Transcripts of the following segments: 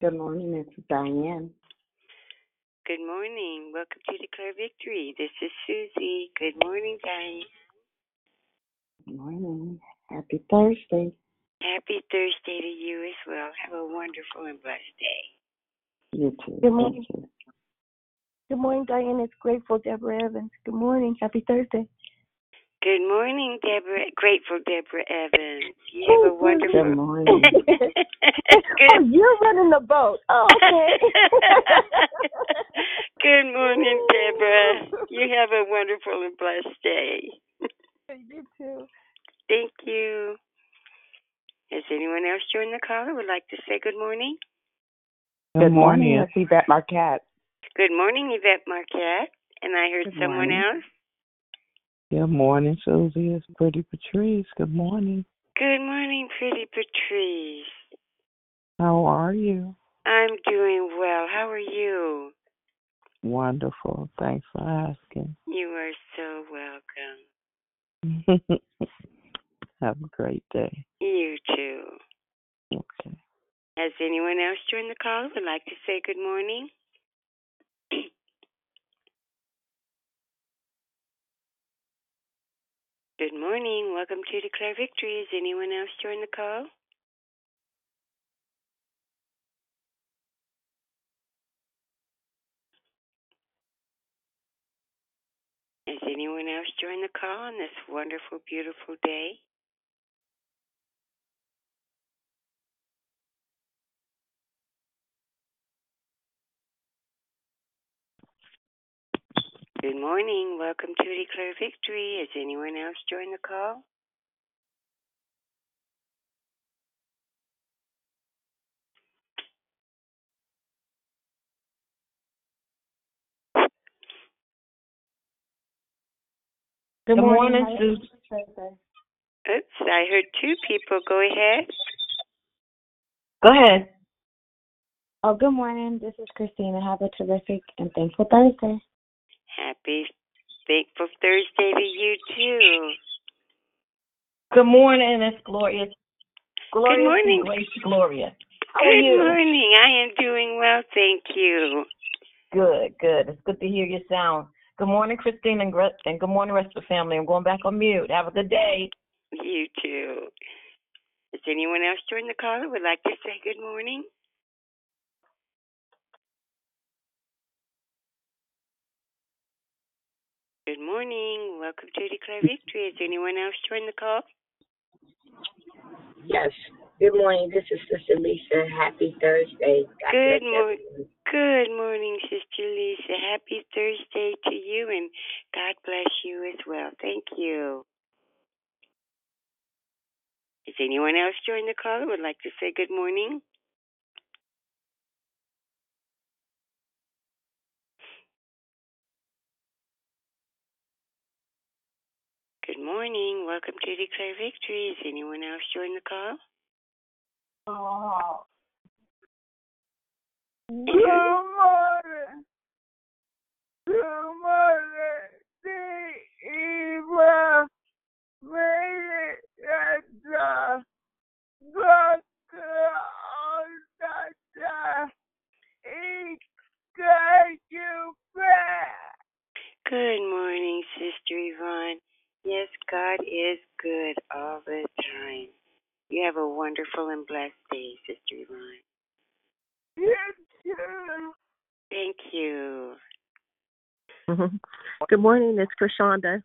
Good morning, it's Diane. Good morning. Welcome to Declare Victory. This is Susie. Good morning, Diane. Good morning. Happy Thursday. Happy Thursday to you as well. Have a wonderful and blessed day. You too. Good morning. Good morning, Diane. It's Grateful Deborah Evans. Good morning. Happy Thursday. Good morning, Deborah. Grateful Deborah Evans. You have a oh, wonderful. Good morning. oh, you're running the boat. Oh, okay. Good morning, Deborah. You have a wonderful and blessed day. you too. Thank you. Has anyone else joined the call who would like to say good morning? Good morning, it's Yvette Marquette. Good morning, Yvette Marquette. And I heard Good someone morning. else. Good morning, Susie. It's Pretty Patrice. Good morning. Good morning, pretty Patrice. How are you? I'm doing well. How are you? Wonderful. Thanks for asking. You are so welcome. Have a great day. You too. Okay. Has anyone else joined the call would like to say good morning? Good morning. Welcome to Declare Victory. Has anyone else joined the call? Has anyone else joined the call on this wonderful, beautiful day? Good morning. Welcome to Declare Victory. Has anyone else joined the call? Good, morning, Susie. Oops, I heard two people. Go ahead. Go ahead. Oh, good morning. This is Christina. Have a terrific and thankful Thursday. Happy Thankful Thursday to you too. Good morning, it's Gloria. Gloria Good morning. Grace Gloria. How are Good you? morning. I am doing well, thank you. Good, good. It's good to hear your sound. Good morning, Christine, and, Gre- and good morning, rest of the family. I'm going back on mute. Have a good day. You too. Has anyone else joined the call who would like to say good morning? Good morning. Welcome to Declare Victory. Has anyone else joined the call? Yes. Good morning. This is Sister Lisa. Happy Thursday. God Good morning. Good morning, Sister Lisa. Happy Thursday to you, and God bless you as well. Thank you. Is anyone else joined the call who would like to say good morning? Good morning. Welcome to Declare Victory. Has anyone else joined the call? Oh. Good morning. Good morning. The evil made it at the doctor on the He got you back. Good morning, Sister Yvonne. Yes, God is good all the time. You have a wonderful and blessed day, Sister Yvonne. You too. Thank you. Good morning, it's Krishanda.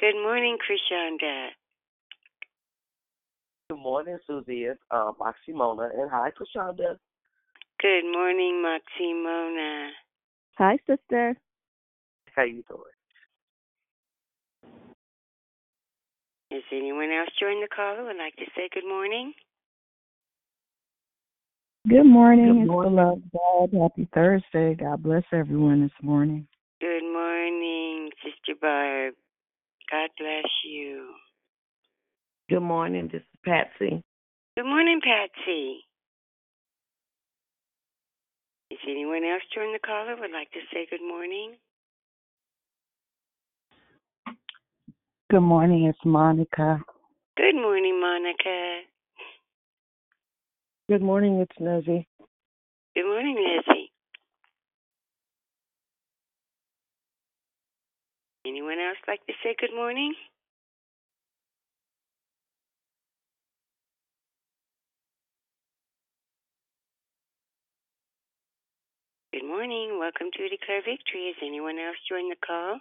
Good morning, Krishanda. Good morning, Susie. It's uh, Moxie Mona, and hi, Krishanda. Good morning, Maximona. Hi, sister. How you doing? Has anyone else joined the call who would like to say good morning? Good morning. Good it's morning. beloved God. Happy Thursday. God bless everyone this morning. Good morning, Sister Barb. God bless you. Good morning, this is Patsy. Good morning, Patsy. Is anyone else joined the call who would like to say good morning? Good morning. It's Monica. Good morning, Monica. Good morning, it's Nosy. Good morning, Lizzie. Anyone else like to say good morning? Good morning. Welcome to Declare Victory. Has anyone else joined the call?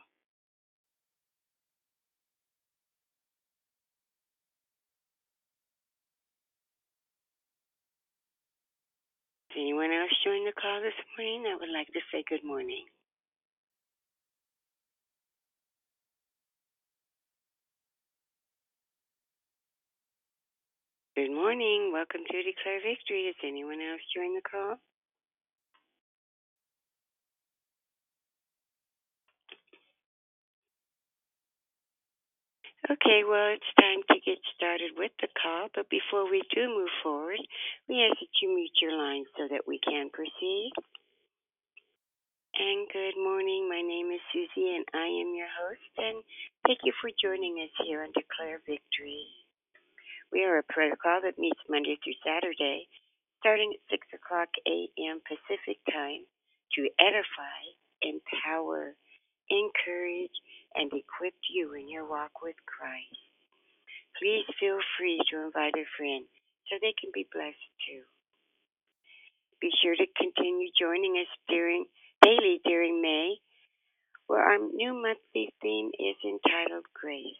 Anyone else joined the call this morning that would like to say good morning? Good morning. Welcome to Declare Victory. Has anyone else joined the call? Okay, well, it's time to get started with the call, but before we do move forward, we ask that you mute your line so that we can proceed. And good morning. My name is Susie, and I am your host. And thank you for joining us here on Declare Victory. We are a prayer call that meets Monday through Saturday, starting at 6 o'clock a.m. Pacific time, to edify, empower, encourage, and equip you in your walk with Christ. Please feel free to invite a friend so they can be blessed too. Be sure to continue joining us during daily during May, where our new monthly theme is entitled Grace.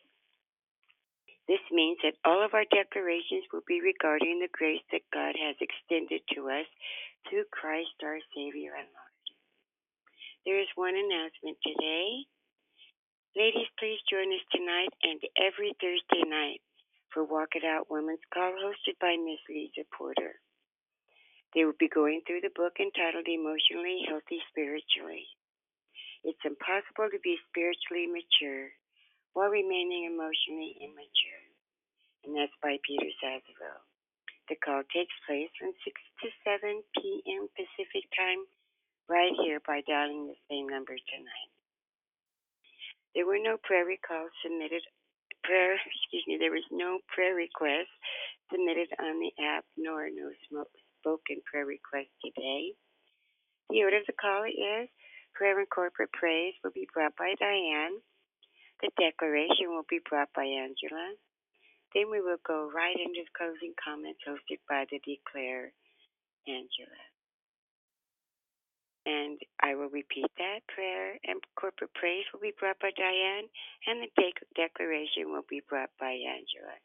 This means that all of our declarations will be regarding the grace that God has extended to us through Christ our Savior and Lord. There is one announcement today. Ladies, please join us tonight and every Thursday night for Walk It Out Women's Call hosted by Miss Lisa Porter. They will be going through the book entitled Emotionally Healthy Spiritually. It's impossible to be spiritually mature while remaining emotionally immature. And that's by Peter Scazzero. The call takes place from 6 to 7 p.m. Pacific time right here by dialing the same number tonight. There were no prayer recalls submitted. Prayer, excuse me. There was no prayer request submitted on the app, nor no spoken prayer request today. The order of the call is prayer and corporate praise will be brought by Diane. The declaration will be brought by Angela. Then we will go right into closing comments hosted by the Declare Angela. And I will repeat that prayer and corporate praise will be brought by Diane, and the de- declaration will be brought by Angela.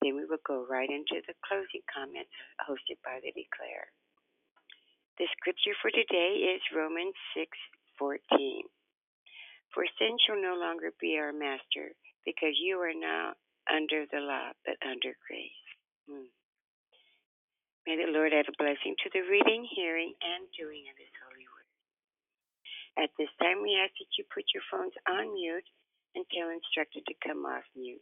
Then we will go right into the closing comments hosted by the Declare. The scripture for today is Romans 6:14. For sin shall no longer be our master, because you are now under the law, but under grace. Hmm. May the Lord add a blessing to the reading, hearing, and doing of His holy word. At this time, we ask that you put your phones on mute until instructed to come off mute.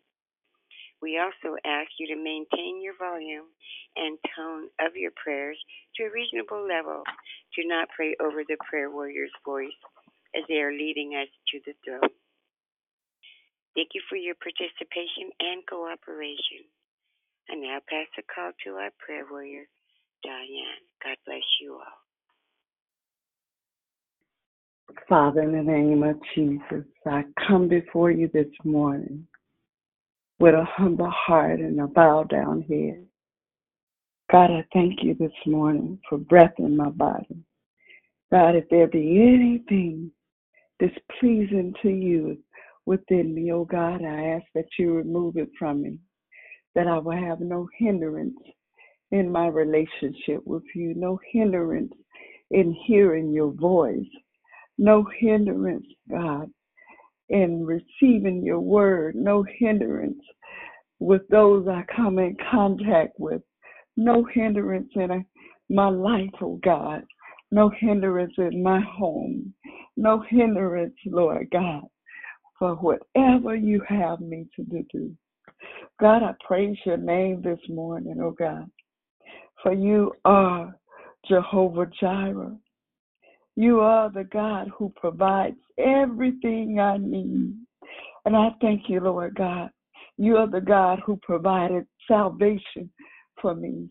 We also ask you to maintain your volume and tone of your prayers to a reasonable level. Do not pray over the prayer warrior's voice as they are leading us to the throne. Thank you for your participation and cooperation. I now pass the call to our prayer warrior, Diane. God bless you all. Father, in the name of Jesus, I come before you this morning with a humble heart and a bow down head. God, I thank you this morning for breath in my body. God, if there be anything displeasing to you within me, oh God, I ask that you remove it from me, that I will have no hindrance in my relationship with you, no hindrance in hearing your voice, no hindrance, God, in receiving your word, no hindrance with those I come in contact with, no hindrance in my life, oh God, no hindrance in my home, no hindrance, Lord God, for whatever you have me to do. God, I praise your name this morning, oh God, for you are Jehovah Jireh. You are the God who provides everything I need. And I thank you, Lord God. You are the God who provided salvation for me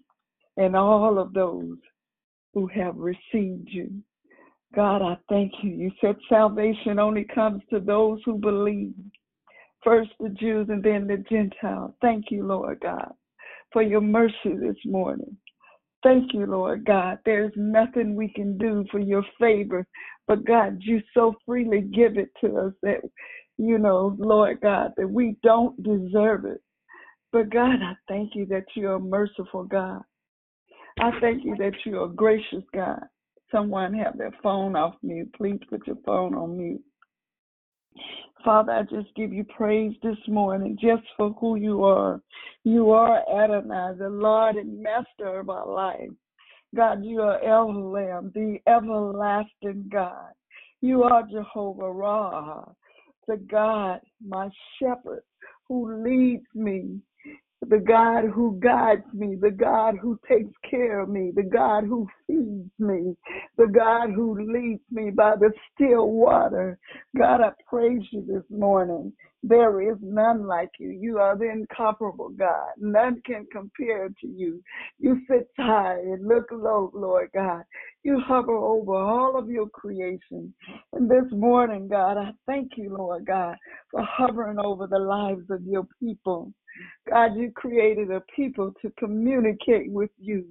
and all of those who have received you. God, I thank you. You said salvation only comes to those who believe. First the Jews and then the Gentiles. Thank you, Lord God, for your mercy this morning. Thank you, Lord God. There's nothing we can do for your favor, but God, you so freely give it to us that, you know, Lord God, that we don't deserve it. But God, I thank you that you're merciful God. I thank you that you're gracious God. Someone have their phone off mute. Please put your phone on mute. Father, I just give you praise this morning just for who you are. You are Adonai, the Lord and Master of our life. God, you are Elohim, the everlasting God. You are Jehovah Ra, the God, my shepherd, who leads me the God who guides me, the God who takes care of me, the God who feeds me, the God who leads me by the still water. God, I praise you this morning. There is none like you. You are the incomparable God. None can compare to you. You sit high and look low, Lord God. You hover over all of your creation. And this morning, God, I thank you, Lord God, for hovering over the lives of your people. God, you created a people to communicate with you.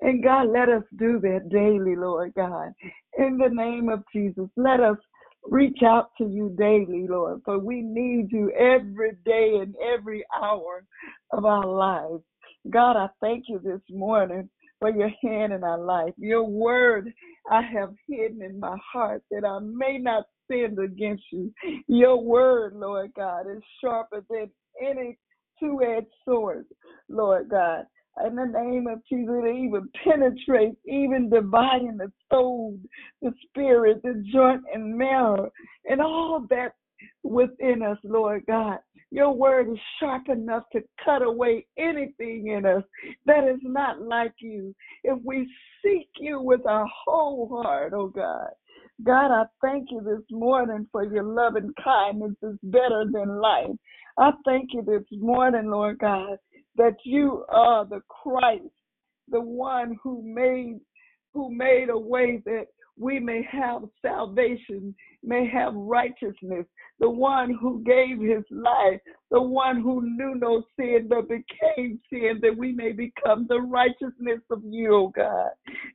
And God, let us do that daily, Lord God. In the name of Jesus, let us reach out to you daily, Lord, for we need you every day and every hour of our lives. God, I thank you this morning for your hand in our life. Your word I have hidden in my heart that I may not sin against you. Your word, Lord God, is sharper than any two-edged sword, Lord God. In the name of Jesus, it even penetrates, even dividing the soul, the spirit, the joint and marrow, and all that within us, Lord God. Your word is sharp enough to cut away anything in us that is not like you. If we seek you with our whole heart, oh God. God, I thank you this morning for your loving kindness is better than life. I thank you this morning, Lord God, that you are the Christ, the one who made who made a way that we may have salvation, may have righteousness, the one who gave his life, the one who knew no sin but became sin that we may become the righteousness of you, oh God.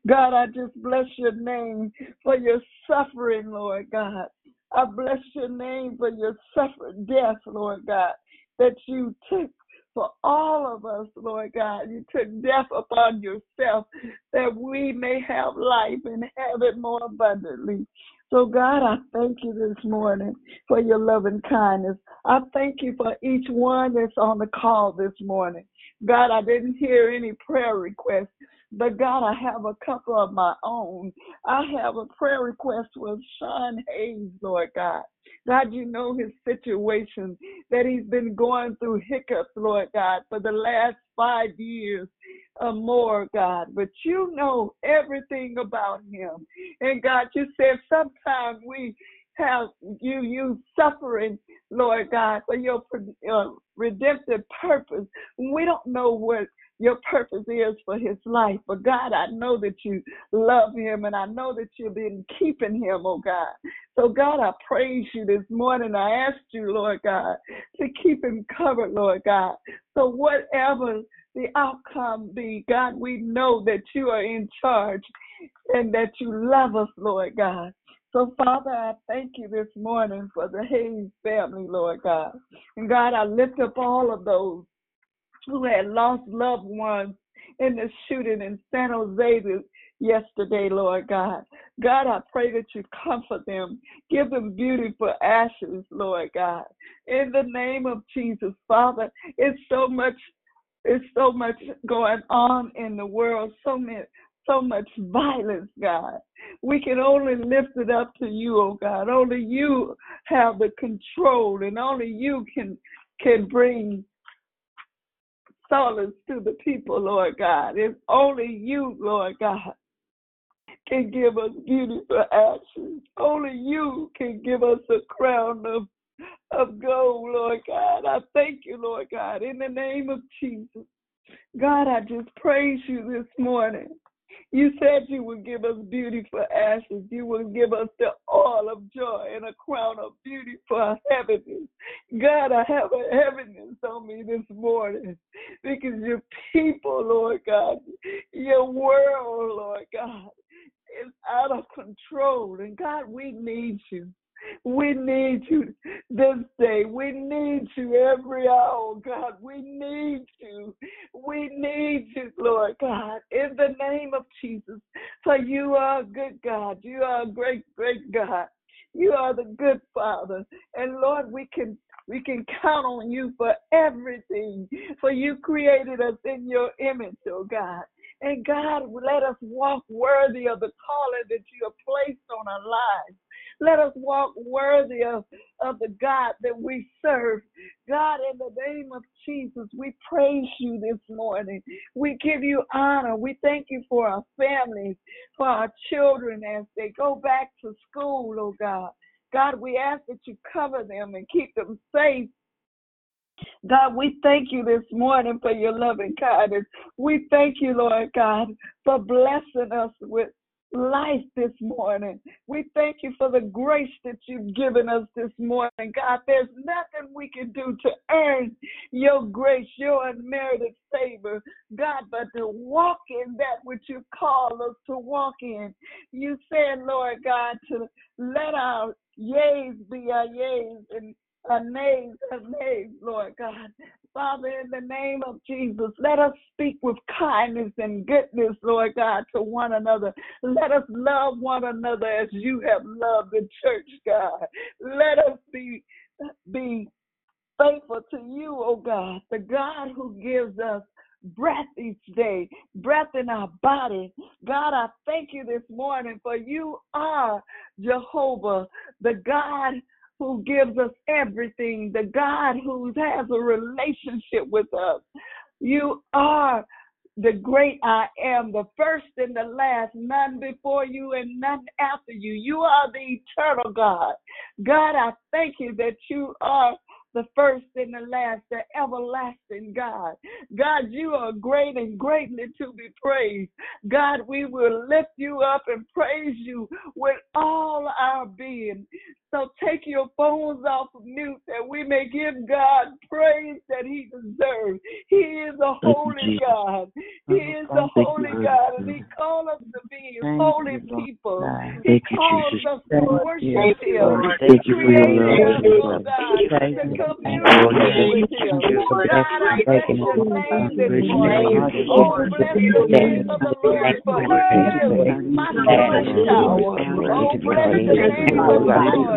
God, I just bless your name for your suffering, Lord God. I bless your name for your suffering death, Lord God, that you took for all of us, Lord God. You took death upon yourself that we may have life and have it more abundantly. So, God, I thank you this morning for your loving kindness. I thank you for each one that's on the call this morning. God, I didn't hear any prayer requests, but God, I have a couple of my own. I have a prayer request with Sean Hayes, Lord God. God, you know his situation, that he's been going through hiccups, Lord God, for the last five years or more, God. But you know everything about him. And God, you said sometimes we have you use suffering, Lord God, for your uh, redemptive purpose. We don't know what your purpose is for his life. But God, I know that you love him and I know that you've been keeping him, oh God. So God, I praise you this morning. I ask you, Lord God, to keep him covered, Lord God. So whatever the outcome be, God, we know that you are in charge and that you love us, Lord God. So, Father, I thank you this morning for the Hayes family, Lord God. And God, I lift up all of those who had lost loved ones in the shooting in San Jose yesterday, Lord God. God, I pray that you comfort them. Give them beauty for ashes, Lord God. In the name of Jesus, Father, it's so much it's so much going on in the world, so many so much violence, God. We can only lift it up to you, oh God. Only you have the control and only you can can bring solace to the people, Lord God. It's only you, Lord God, can give us beauty for ashes. Only you can give us a crown of, of gold, Lord God. I thank you, Lord God, in the name of Jesus. God, I just praise you this morning. You said you would give us beauty for ashes. You would give us the oil of joy and a crown of beauty for heaviness. God, I have a heaviness on me this morning because your people, Lord God, your world, Lord God, is out of control. And God, we need you. We need you this day. We need you every hour, God. We need you. We need you, Lord God, in the name of Jesus. For you are a good God. You are a great, great God. You are the good Father. And Lord, we can we can count on you for everything. For you created us in your image, oh God. And God, let us walk worthy of the calling that you have placed on our lives. Let us walk worthy of, of the God that we serve. God, in the name of Jesus, we praise you this morning. We give you honor. We thank you for our families, for our children as they go back to school, oh God. God, we ask that you cover them and keep them safe God, we thank you this morning for your loving kindness. We thank you, Lord God, for blessing us with life this morning. We thank you for the grace that you've given us this morning. God, there's nothing we can do to earn your grace, your unmerited favor, God, but to walk in that which you call us to walk in. You said, Lord God, to let our yeas be our yeas and our nays, Lord God. Father, in the name of Jesus, let us speak with kindness and goodness, Lord God, to one another. Let us love one another as you have loved the church, God. Let us be be faithful to you, oh God, the God who gives us breath each day, breath in our body. God, I thank you this morning for you are Jehovah, the God who gives us everything, the God who has a relationship with us. You are the great I am, the first and the last, none before you and none after you. You are the eternal God. God, I thank you that you are the first and the last, the everlasting God. God, you are great and greatly to be praised. God, we will lift you up and praise you with all our being. So take your phones off of mute that we may give God praise that He deserves. He is a holy God. He is a holy God, and He calls us to be holy people. He calls us to worship Him. He created us, oh God, to communicate with Him. God,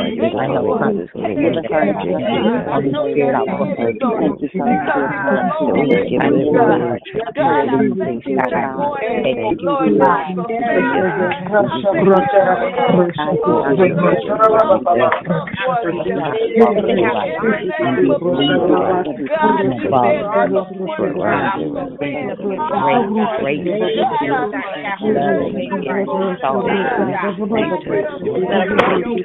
your name this morning. Oh, bless the name of the Lord, for He is my strong tower. Oh, bless the name of the Lord. But he is Oh, bless the name of the Lord. But he is God, I thank you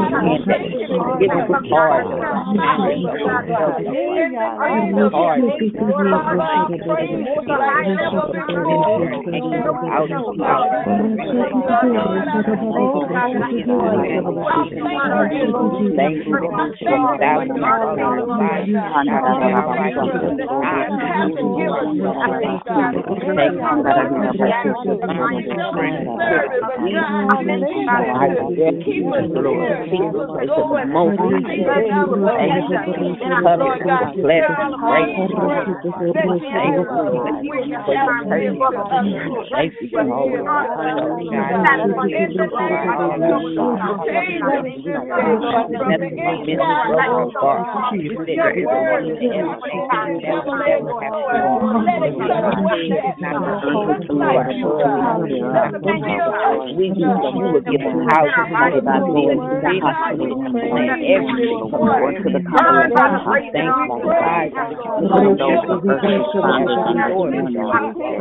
for my God, I know you have your hands. God, God, I thank you this morning. Oh, for those that need life situations. God, I thank you for those I know your hands on because you know God. God, I thank you this morning, Lord God, for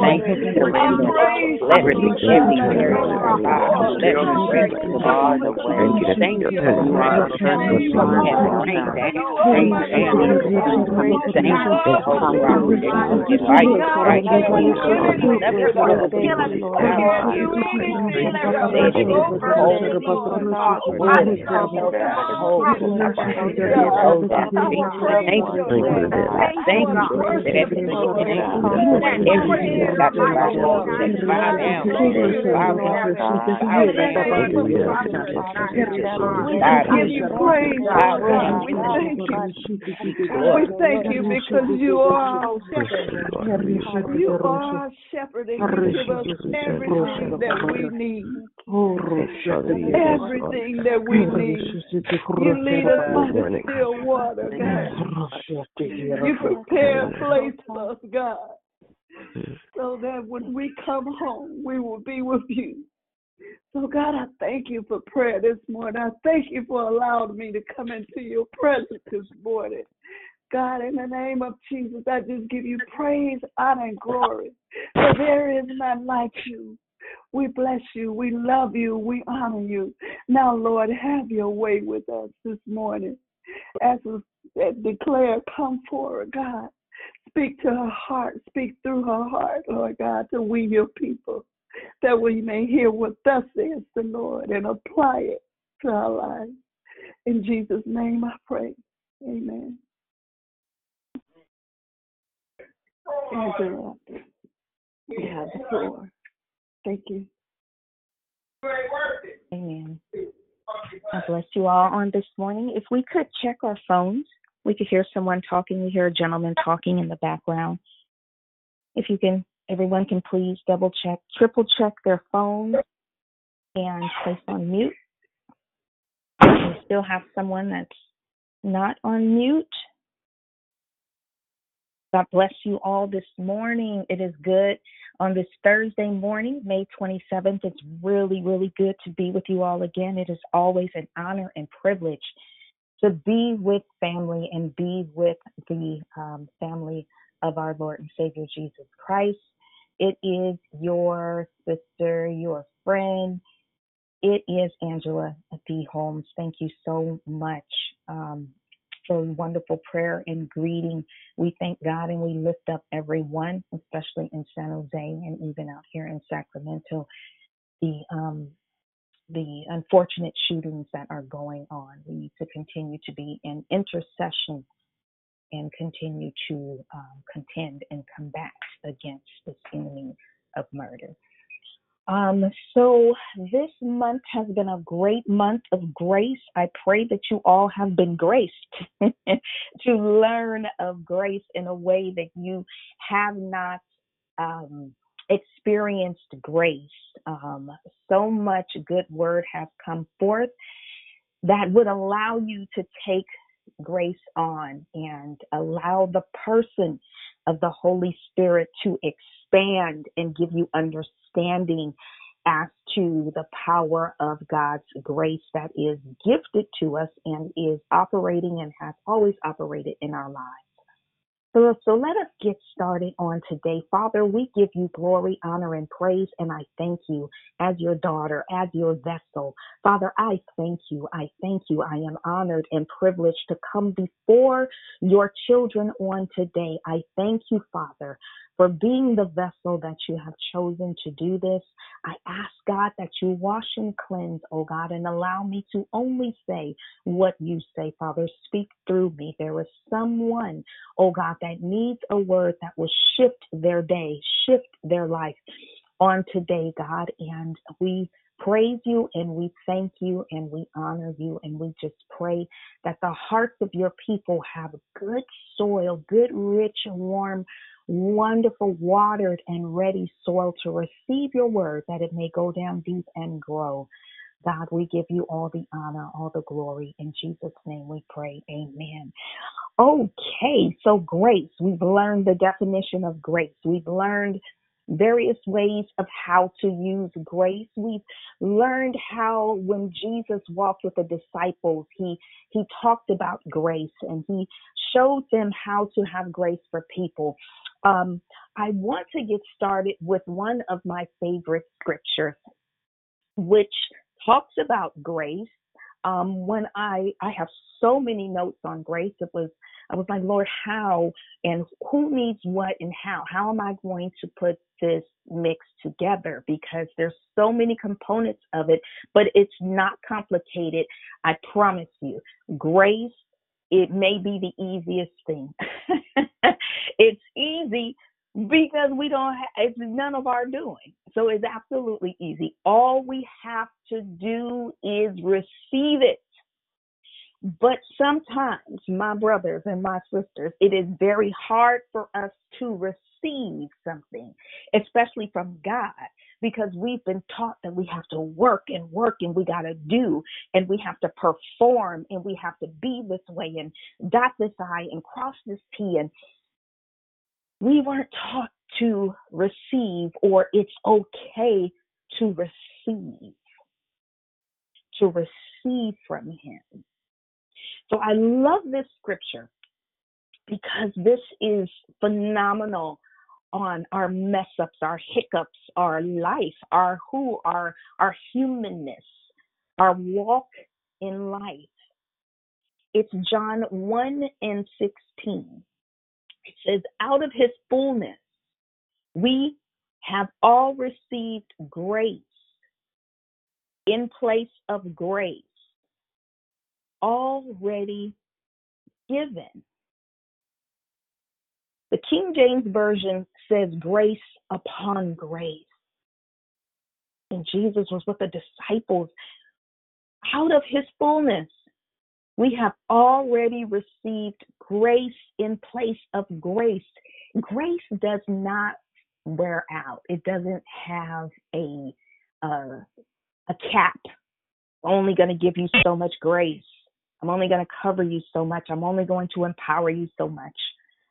Thank you daily, Lord God, for the brand new you for the bread you give us each day. God, I thank you. Thank you, Lord. Thank you for your grace and mercy. You didn't have to wake us up, God. You're so great. God, you're not through with us yet. God, I bless your name, Lord give you praise. We thank you because you are our. You are our shepherd and you give us everything that we need. Everything that we need. You lead us by the still water, God. You prepare a place for us, God, so that when we come home, we will be with you. So, God, I thank you for prayer this morning. I thank you for allowing me to come into your presence this morning. God, in the name of Jesus, I just give you praise, honor, and glory. For there is none like you. We bless you. We love you. We honor you. Now, Lord, have your way with us this morning. As we declare, come forward, God. Speak to her heart. Speak through her heart, Lord God, to we your people, that we may hear what thus says the Lord and apply it to our lives. In Jesus' name I pray. Amen. Angela, have the floor. Thank you. Amen. I bless you all on this morning. If we could check our phones, we could hear someone talking. We hear a gentleman talking in the background. If you can, everyone can please double check, triple check their phones and place on mute. We still have someone that's not on mute. God bless you all this morning. It is good on this Thursday morning, May 27th. It's really, really good to be with you all again. It is always an honor and privilege to be with family and be with the um, family of our Lord and Savior Jesus Christ. It is your sister, your friend. It is Angela D. Holmes. Thank you so much um, for wonderful prayer and greeting. We thank God and we lift up everyone, especially in San Jose and even out here in Sacramento. The um, the unfortunate shootings that are going on. We need to continue to be in intercession and continue to um, contend and combat against this enemy of murder. Um, so this month has been a great month of grace. I pray that you all have been graced to learn of grace in a way that you have not um, experienced grace. Um, so much good word has come forth that would allow you to take grace on and allow the person of the Holy Spirit to expand and give you understanding as to the power of God's grace that is gifted to us and is operating and has always operated in our lives. So, so let us get started on today. Father, we give you glory, honor, and praise, and I thank you as your daughter, as your vessel. Father, I thank you. I thank you. I am honored and privileged to come before your children on today. I thank you, Father, for being the vessel that you have chosen to do this. I ask God that you wash and cleanse, oh God, and allow me to only say what you say, Father. Speak through me. There is someone, oh God, that needs a word that will shift their day, shift their life on today, God. And we praise you and we thank you and we honor you and we just pray that the hearts of your people have good soil, good, rich, warm wonderful, watered, and ready soil to receive your word that it may go down deep and grow. God, we give you all the honor, all the glory. In Jesus' name we pray. Amen. Okay, so grace. We've learned the definition of grace. We've learned various ways of how to use grace. We've learned how when Jesus walked with the disciples, he he talked about grace and he showed them how to have grace for people. Um, I want to get started with one of my favorite scriptures, which talks about grace. Um, when I I have so many notes on grace, it was I was like, Lord, how and who needs what and how? How am I going to put this mix together? Because there's so many components of it, but it's not complicated. I promise you. Grace it may be the easiest thing. it's easy because we don't have, it's none of our doing. So it's absolutely easy. All we have to do is receive it. But sometimes, my brothers and my sisters, it is very hard for us to receive something, especially from God because we've been taught that we have to work and work and we got to do and we have to perform and we have to be this way and dot this I and cross this T. And we weren't taught to receive or it's okay to receive, to receive from Him. So I love this scripture because this is phenomenal on our mess ups, our hiccups, our life, our who, our our humanness, our walk in life. It's John 1 and 16. It says, Out of his fullness, we have all received grace in place of grace already given. The King James Version says grace upon grace. And Jesus was with the disciples. Out of his fullness, we have already received grace in place of grace. Grace does not wear out. It doesn't have a uh, a cap. I'm only going to give you so much grace. I'm only going to cover you so much. I'm only going to empower you so much.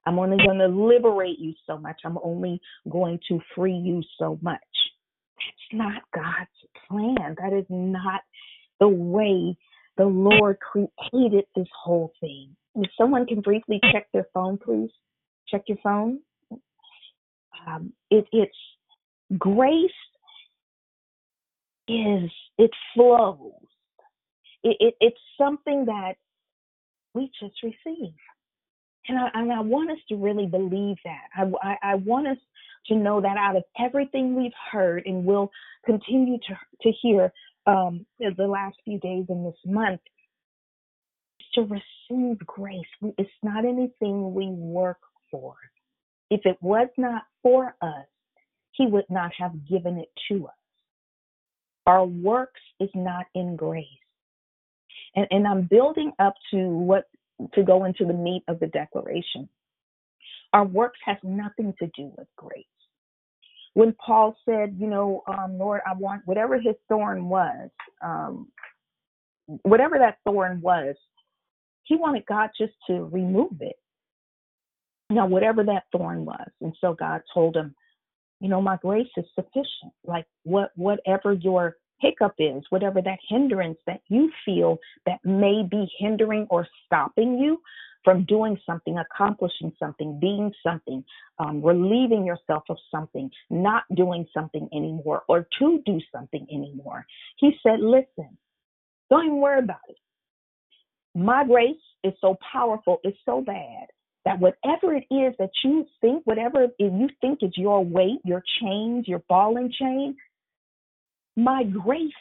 I'm only going to liberate you so much. I'm only going to free you so much. That's not God's plan. That is not the way the Lord created this whole thing. If someone can briefly check their phone, please. Check your phone. Um, it, it's Grace is, it flows. It, it, it's something that we just receive. And I, and I want us to really believe that. I, I, I want us to know that out of everything we've heard and will continue to, to hear um, the last few days in this month, to receive grace. It's not anything we work for. If it was not for us, He would not have given it to us. Our works is not in grace. And, and I'm building up to what to go into the meat of the declaration. Our works has nothing to do with grace. When Paul said, you know, um, Lord, I want whatever his thorn was, um, whatever that thorn was, he wanted God just to remove it. Now, whatever that thorn was. And so God told him, you know, my grace is sufficient. Like what whatever your hiccup is, whatever that hindrance that you feel that may be hindering or stopping you from doing something, accomplishing something, being something, um, relieving yourself of something, not doing something anymore, or to do something anymore. He said, Listen, don't even worry about it. My grace is so powerful, it's so bad that whatever it is that you think, whatever you think is your weight, your chains, your ball and chain, my grace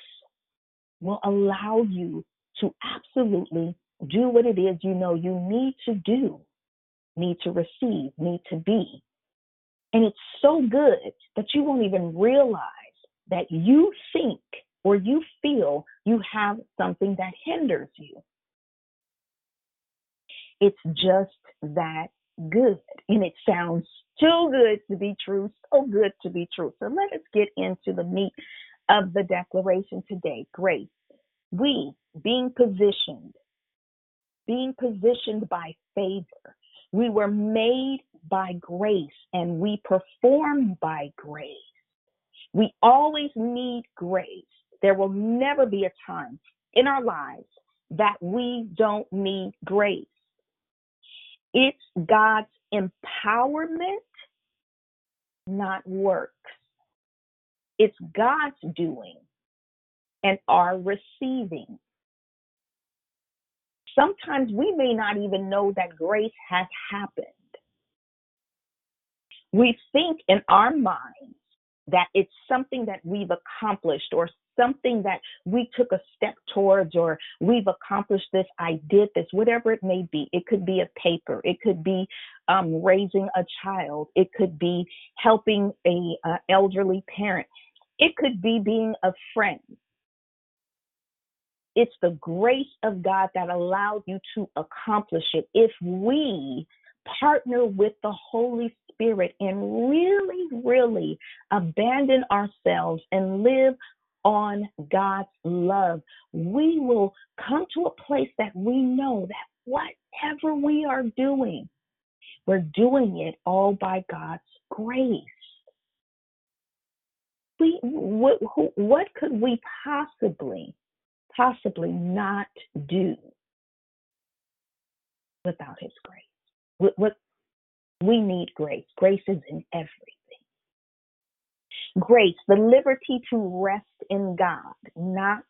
will allow you to absolutely do what it is you know you need to do, need to receive, need to be. And it's so good that you won't even realize that you think or you feel you have something that hinders you. It's just that good. And it sounds too good to be true, so good to be true. So let us get into the meat of the declaration today grace. We, being positioned, being positioned by favor, we were made by grace and we perform by grace. We always need grace. There will never be a time in our lives that we don't need grace. It's God's empowerment, not works. It's God's doing and our receiving. Sometimes we may not even know that grace has happened. We think in our minds that it's something that we've accomplished or something that we took a step towards or we've accomplished this, I did this, whatever it may be. It could be a paper, it could be um, raising a child, it could be helping a elderly parent, it could be being a friend. It's the grace of God that allowed you to accomplish it. If we partner with the Holy Spirit and really, really abandon ourselves and live on God's love, we will come to a place that we know that whatever we are doing, we're doing it all by God's grace. We, what, what could we possibly, possibly not do without His grace? What, we need grace. Grace is in everything grace, the liberty to rest in God, not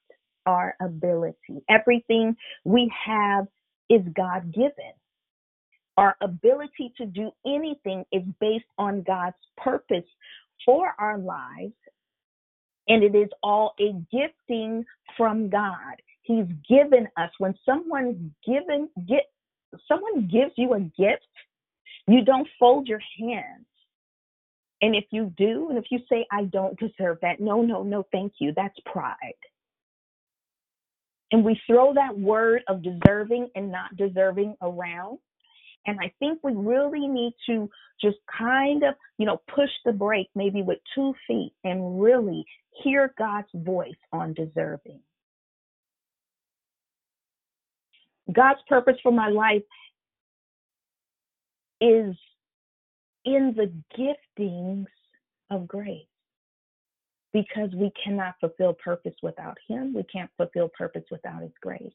our ability. Everything we have is God given. Our ability to do anything is based on God's purpose for our lives, and it is all a gifting from God. He's given us when someone's given get someone gives you a gift, you don't fold your hands and if you do, and if you say, I don't deserve that, no, no, no, thank you, that's pride. And we throw that word of deserving and not deserving around. And I think we really need to just kind of, you know, push the brake maybe with two feet and really hear God's voice on deserving. God's purpose for my life is in the giftings of grace because we cannot fulfill purpose without Him. We can't fulfill purpose without His grace.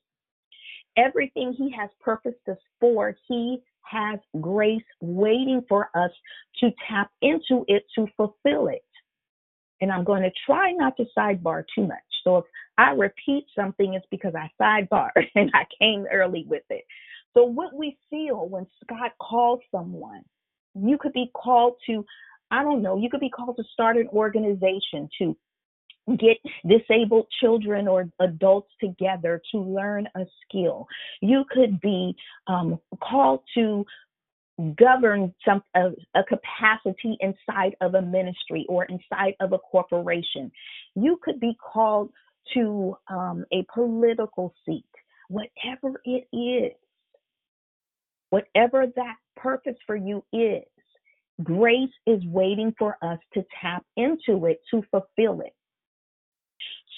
Everything He has purposed us for, He has grace waiting for us to tap into it to fulfill it. And I'm going to try not to sidebar too much. So if I repeat something, it's because I sidebar and I came early with it. So what we feel when God calls someone, you could be called to, I don't know, you could be called to start an organization to get disabled children or adults together to learn a skill. You could be um, called to govern some a, capacity inside of a ministry or inside of a corporation. You could be called to um, a political seat, whatever it is, whatever that purpose for you is. Grace is waiting for us to tap into it to fulfill it.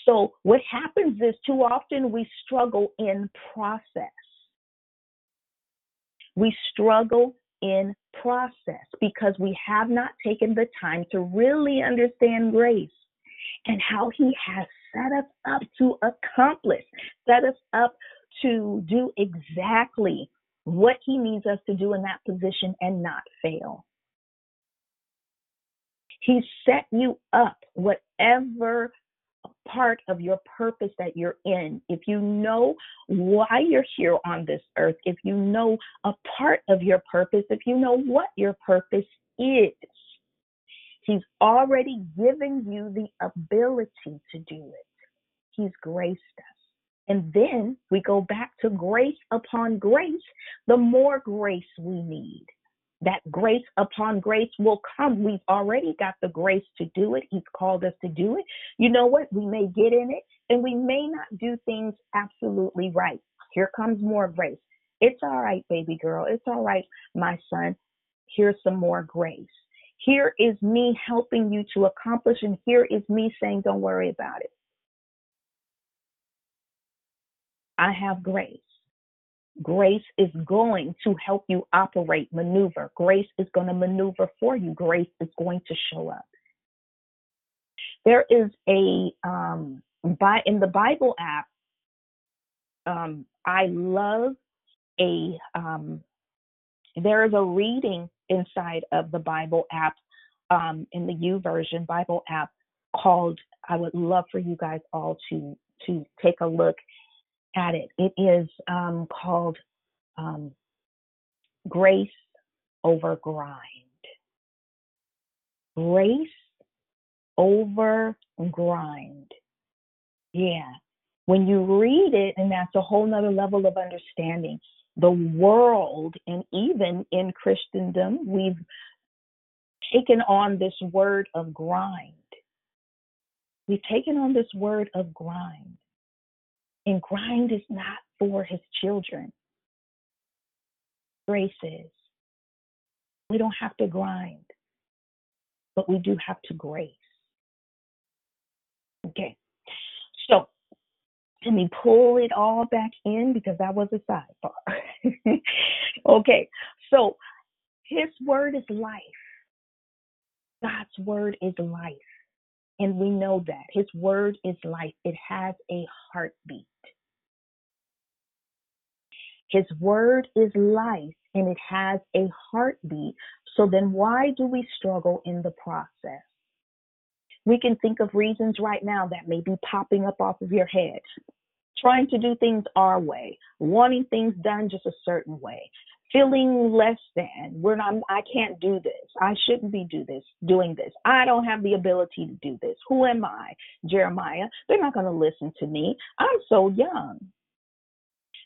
So, what happens is too often we struggle in process. We struggle in process because we have not taken the time to really understand grace and how He has set us up to accomplish, set us up to do exactly what He needs us to do in that position and not fail. He set you up, whatever part of your purpose that you're in, if you know why you're here on this earth, if you know a part of your purpose, if you know what your purpose is, He's already given you the ability to do it. He's graced us. And then we go back to grace upon grace, the more grace we need that grace upon grace will come. We've already got the grace to do it. He's called us to do it. You know what? We may get in it and we may not do things absolutely right. Here comes more grace. It's all right, baby girl. It's all right, my son. Here's some more grace. Here is me helping you to accomplish, and here is me saying, don't worry about it. I have grace. Grace is going to help you operate, maneuver. Grace is going to maneuver for you. Grace is going to show up. There is a um, by in the Bible app. Um, I love a um, there is a reading inside of the Bible app um, in the YouVersion Bible app called. I would love for you guys all to to take a look at it. It is um, called um, Grace Over Grind. Grace over grind. Yeah. When you read it, and that's a whole nother level of understanding, the world, and even in Christendom, we've taken on this word of grind. We've taken on this word of grind. And grind is not for his children. Grace is. We don't have to grind, but we do have to grace. Okay. So let me pull it all back in because that was a sidebar. okay. So his word is life. God's word is life. And we know that. His word is life. It has a heartbeat. His word is life and it has a heartbeat. So then why do we struggle in the process? We can think of reasons right now that may be popping up off of your head. Trying to do things our way, wanting things done just a certain way, feeling less than. We're not I can't do this. I shouldn't be do this, doing this. I don't have the ability to do this. Who am I? Jeremiah. They're not going to listen to me. I'm so young.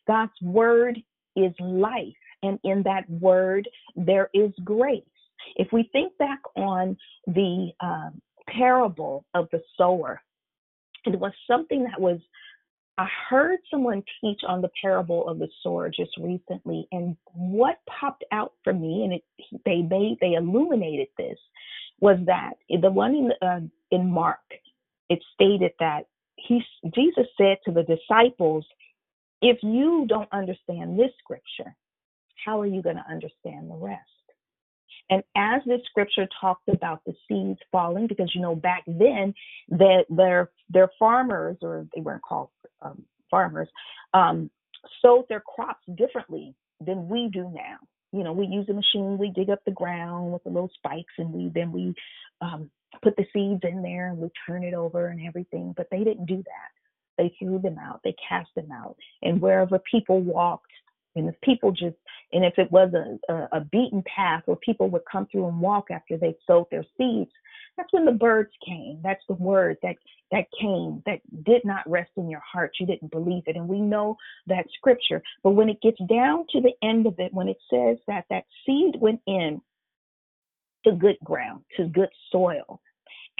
God's word is life, and in that word, there is grace. If we think back on the um, parable of the sower, it was something that was, I heard someone teach on the parable of the sword just recently, and what popped out for me, and it, they made, they illuminated this, was that the one in, uh, in Mark, it stated that he, Jesus said to the disciples, if you don't understand this scripture, how are you going to understand the rest? And as this scripture talked about the seeds falling, because you know back then that their their farmers or they weren't called um, farmers um, sowed their crops differently than we do now. You know, we use a machine, we dig up the ground with the little spikes, and we then we um, put the seeds in there and we turn it over and everything. But they didn't do that. They threw them out. They cast them out. And wherever people walked, and if people just, and if it was a, a, a beaten path where people would come through and walk after they sowed their seeds, that's when the birds came. That's the word that that came that did not rest in your heart. You didn't believe it, and we know that scripture. But when it gets down to the end of it, when it says that that seed went in to good ground, to good soil,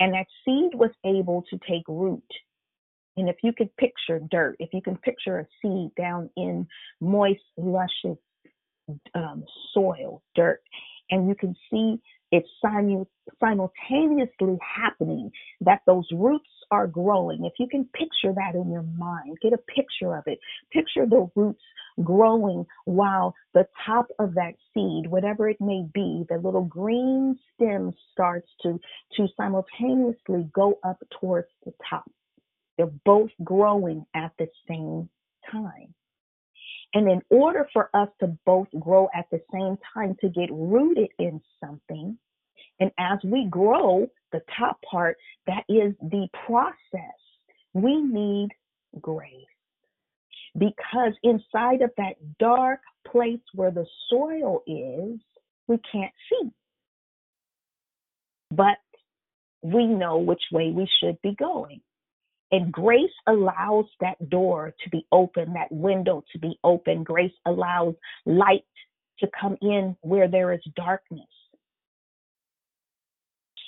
and that seed was able to take root and if you could picture dirt, if you can picture a seed down in moist, luscious um, soil, dirt, and you can see it simultaneously happening, that those roots are growing. If you can picture that in your mind, get a picture of it. Picture the roots growing while the top of that seed, whatever it may be, the little green stem starts to, to simultaneously go up towards the top. They're both growing at the same time. And in order for us to both grow at the same time to get rooted in something, and as we grow, the top part, that is the process, we need grace. Because inside of that dark place where the soil is, we can't see. But we know which way we should be going. And grace allows that door to be open, that window to be open. Grace allows light to come in where there is darkness.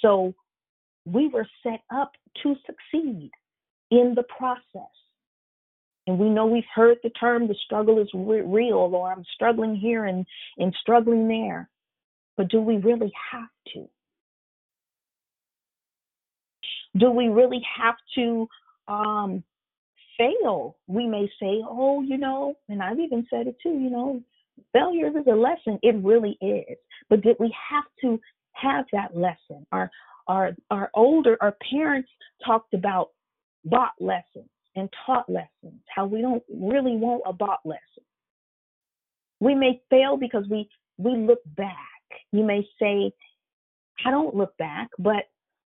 So we were set up to succeed in the process. And we know we've heard the term the struggle is real, or I'm struggling here and, and struggling there. But do we really have to? Do we really have to um, fail, we may say, oh, you know, and I've even said it too, you know, failure is a lesson. It really is. But did we have to have that lesson? Our our our older our parents talked about bought lessons and taught lessons, how we don't really want a bought lesson. We may fail because we we look back. You may say, I don't look back, but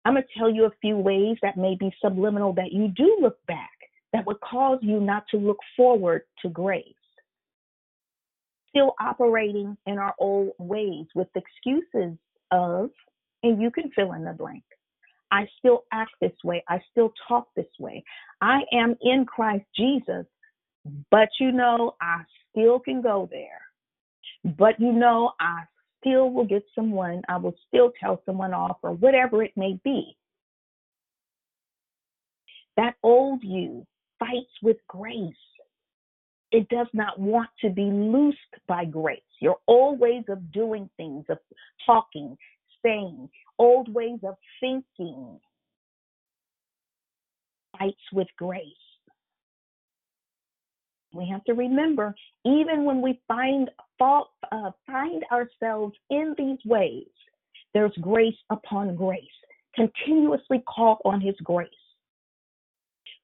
I'm going to tell you a few ways that may be subliminal that you do look back that would cause you not to look forward to grace. Still operating in our old ways with excuses of, and you can fill in the blank. I still act this way. I still talk this way. I am in Christ Jesus, but you know, I still can go there. But you know, I still will get someone, I will still tell someone off, or whatever it may be. That old you fights with grace. It does not want to be loosed by grace. Your old ways of doing things, of talking, saying, old ways of thinking fights with grace. We have to remember, even when we find fault, uh, find ourselves in these ways, there's grace upon grace. Continuously call on His grace.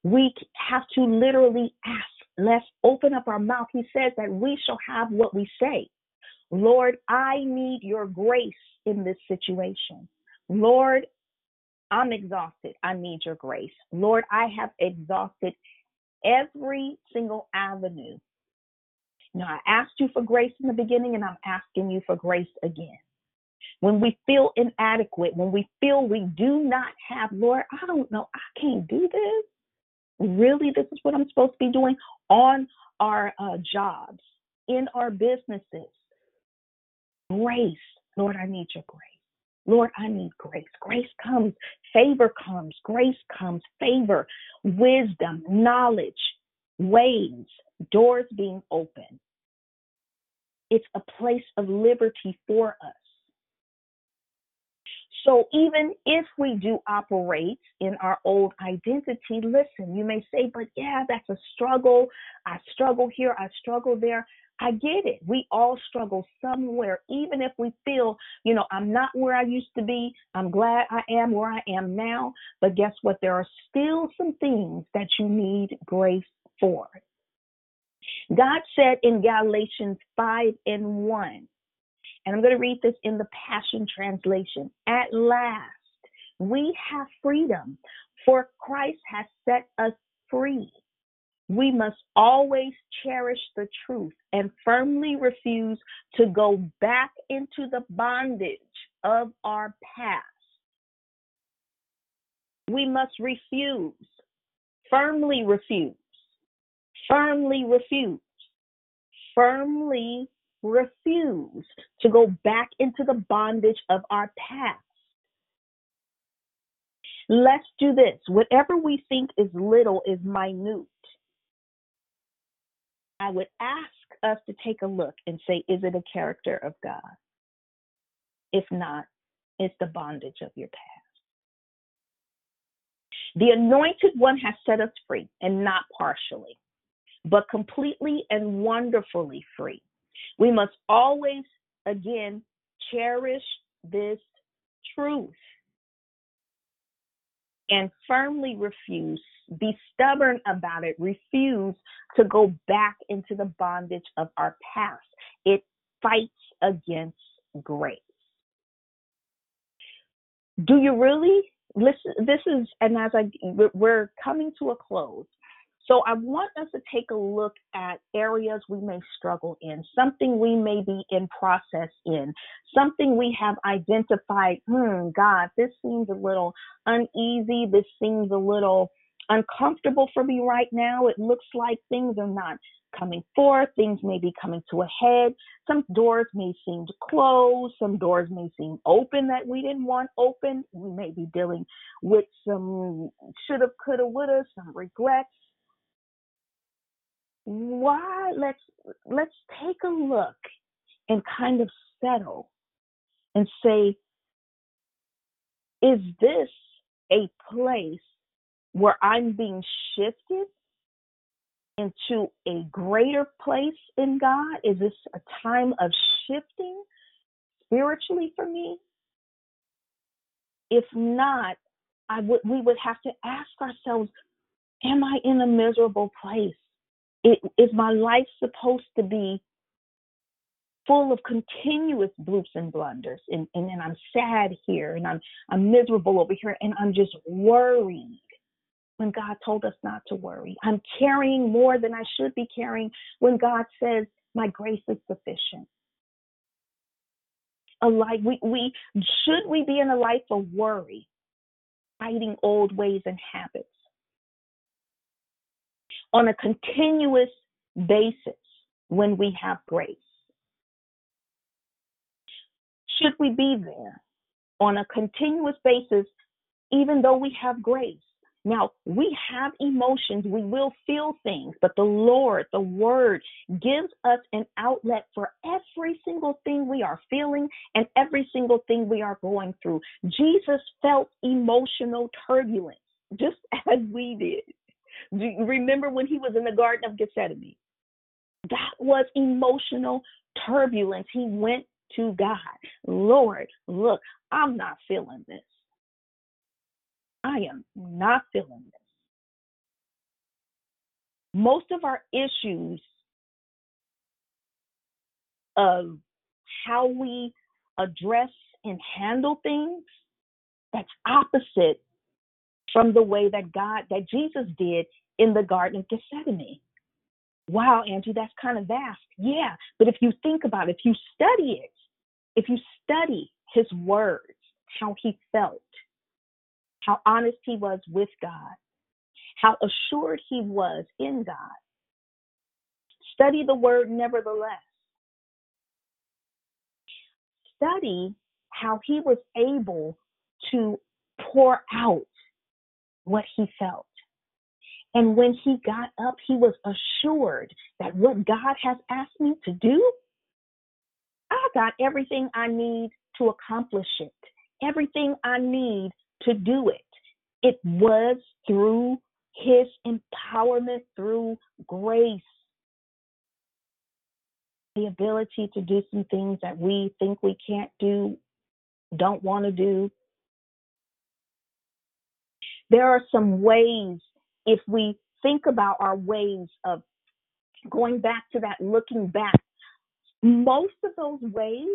We have to literally ask. Let's open up our mouth. He says that we shall have what we say. Lord, I need your grace in this situation. Lord, I'm exhausted. I need your grace. Lord, I have exhausted every single avenue. Now, I asked you for grace in the beginning, and I'm asking you for grace again. When we feel inadequate, when we feel we do not have, Lord, I don't know, I can't do this. Really, this is what I'm supposed to be doing on our uh, jobs, in our businesses. Grace, Lord, I need your grace. Lord, I need grace. Grace comes, favor comes, grace comes, favor, wisdom, knowledge, ways, doors being open. It's a place of liberty for us. So even if we do operate in our old identity, listen, you may say, but yeah, that's a struggle. I struggle here, I struggle there. I get it. We all struggle somewhere, even if we feel, you know, I'm not where I used to be. I'm glad I am where I am now. But guess what? There are still some things that you need grace for. God said in Galatians 5 and 1, and I'm going to read this in the Passion Translation. At last, We have freedom, for Christ has set us free. We must always cherish the truth and firmly refuse to go back into the bondage of our past. We must refuse, firmly refuse, firmly refuse, firmly refuse to go back into the bondage of our past. Let's do this. Whatever we think is little is minute. I would ask us to take a look and say, is it a character of God? If not, it's the bondage of your past. The anointed one has set us free, and not partially, but completely and wonderfully free. We must always, again, cherish this truth and firmly refuse, be stubborn about it, refuse to go back into the bondage of our past. It fights against grace. Do you really listen? This is, and as I, we're coming to a close. So I want us to take a look at areas we may struggle in, something we may be in process in, something we have identified, hmm, God, this seems a little uneasy, this seems a little uncomfortable for me right now. It looks like things are not coming forth, things may be coming to a head. Some doors may seem to close, some doors may seem open that we didn't want open. We may be dealing with some shoulda, coulda, woulda, some regrets why let's let's take a look and kind of settle and say is this a place where I'm being shifted into a greater place in God? Is this a time of shifting spiritually for me? If not, I would we would have to ask ourselves, am I in a miserable place? It, is my life supposed to be full of continuous bloops and blunders and, and then I'm sad here and I'm I'm miserable over here and I'm just worried when God told us not to worry. I'm carrying more than I should be carrying when God says my grace is sufficient. A life we, we should we be in a life of worry, fighting old ways and habits on a continuous basis when we have grace? Should we be there on a continuous basis even though we have grace? Now, we have emotions, we will feel things, but the Lord, the Word, gives us an outlet for every single thing we are feeling and every single thing we are going through. Jesus felt emotional turbulence just as we did. Do you remember when he was in the Garden of Gethsemane? That was emotional turbulence. He went to God. Lord, look, I'm not feeling this. I am not feeling this. Most of our issues of how we address and handle things that's opposite from the way that God, that Jesus did in the Garden of Gethsemane. Wow, Angie, that's kind of vast. Yeah, but if you think about it, if you study it, if you study his words, how he felt, how honest he was with God, how assured he was in God, study the word nevertheless. Study how he was able to pour out what he felt. And when he got up, he was assured that what God has asked me to do, I got everything I need to accomplish it, everything I need to do it. It was through his empowerment, through grace. The ability to do some things that we think we can't do, don't want to do. There are some ways if we think about our ways of going back to that looking back, most of those ways,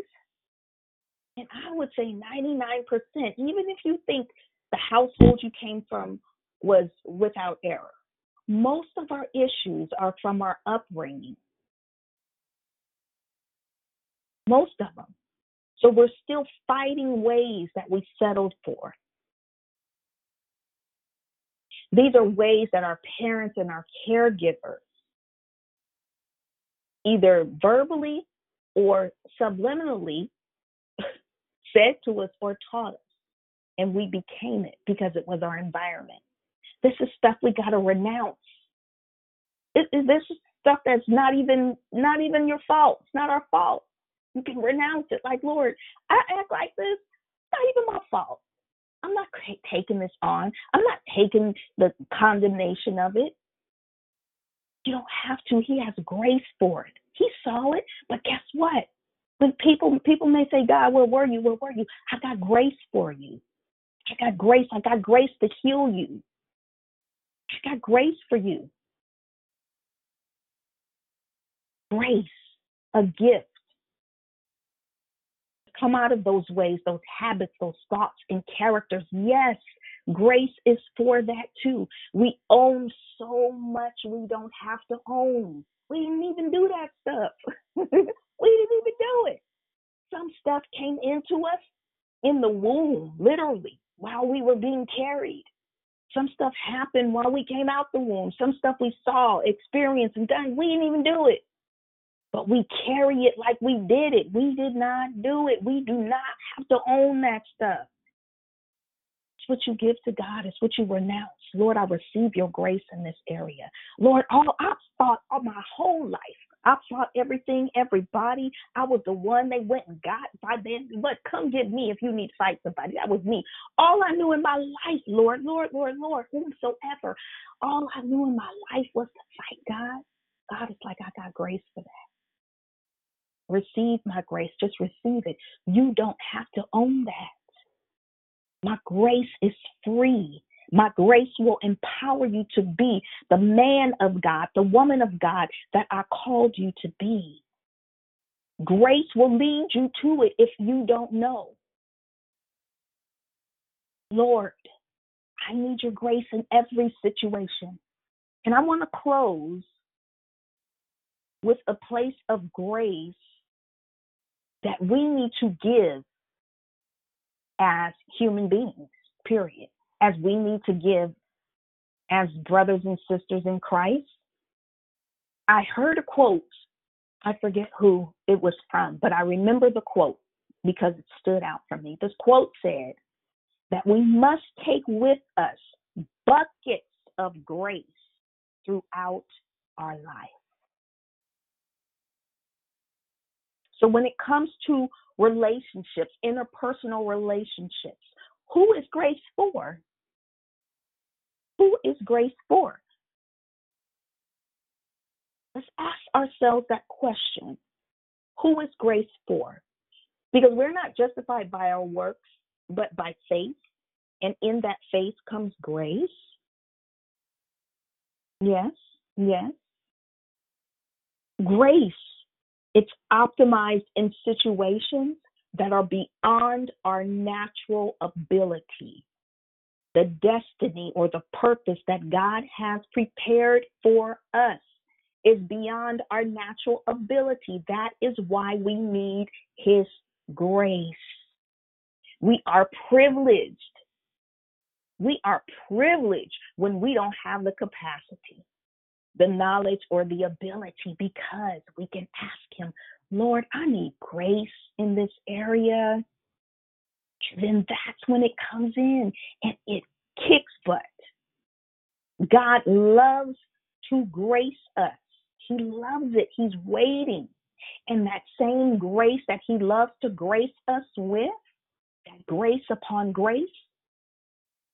and I would say 99%, even if you think the household you came from was without error. Most of our issues are from our upbringing. Most of them. So we're still fighting ways that we settled for. These are ways that our parents and our caregivers either verbally or subliminally said to us or taught us. And we became it because it was our environment. This is stuff we got to renounce. It, it, this is stuff that's not even not even your fault. It's not our fault. You can renounce it. Like Lord, I act like this. Not even my fault. I'm not taking this on. I'm not taking the condemnation of it. You don't have to. He has grace for it. He saw it, but guess what? When people people may say, God, where were you? Where were you? I got grace for you. I got grace. I got grace to heal you. I got grace for you. Grace, a gift. Come out of those ways, those habits, those thoughts and characters. Yes, grace is for that too. We own so much we don't have to own. We didn't even do that stuff. we didn't even do it. Some stuff came into us in the womb, literally, while we were being carried. Some stuff happened while we came out the womb. Some stuff we saw, experienced, and done. We didn't even do it. But we carry it like we did it. We did not do it. We do not have to own that stuff. It's what you give to God. It's what you renounce. Lord, I receive your grace in this area. Lord, all I've thought all my whole life. I fought everything, everybody. I was the one they went and got by then. But come get me if you need to fight somebody. That was me. All I knew in my life, Lord, Lord, Lord, Lord, whomsoever. All I knew in my life was to fight God. God is like, I got grace for that. Receive my grace. Just receive it. You don't have to own that. My grace is free. My grace will empower you to be the man of God, the woman of God that I called you to be. Grace will lead you to it if you don't know. Lord, I need your grace in every situation. And I want to close with a place of grace that we need to give as human beings, period as we need to give as brothers and sisters in Christ. I heard a quote, I forget who it was from, but I remember the quote because it stood out for me. This quote said that we must take with us buckets of grace throughout our life. So when it comes to relationships, interpersonal relationships, who is grace for? Who is grace for? Let's ask ourselves that question. Who is grace for? Because we're not justified by our works, but by faith. And in that faith comes grace. Yes, yes. Grace, it's optimized in situations that are beyond our natural ability. The destiny or the purpose that God has prepared for us is beyond our natural ability. That is why we need His grace. We are privileged. We are privileged when we don't have the capacity, the knowledge, or the ability because we can ask Him, Lord, I need grace in this area. Then that's when it comes in and it kicks butt. God loves to grace us. He loves it. He's waiting. And that same grace that He loves to grace us with, that grace upon grace,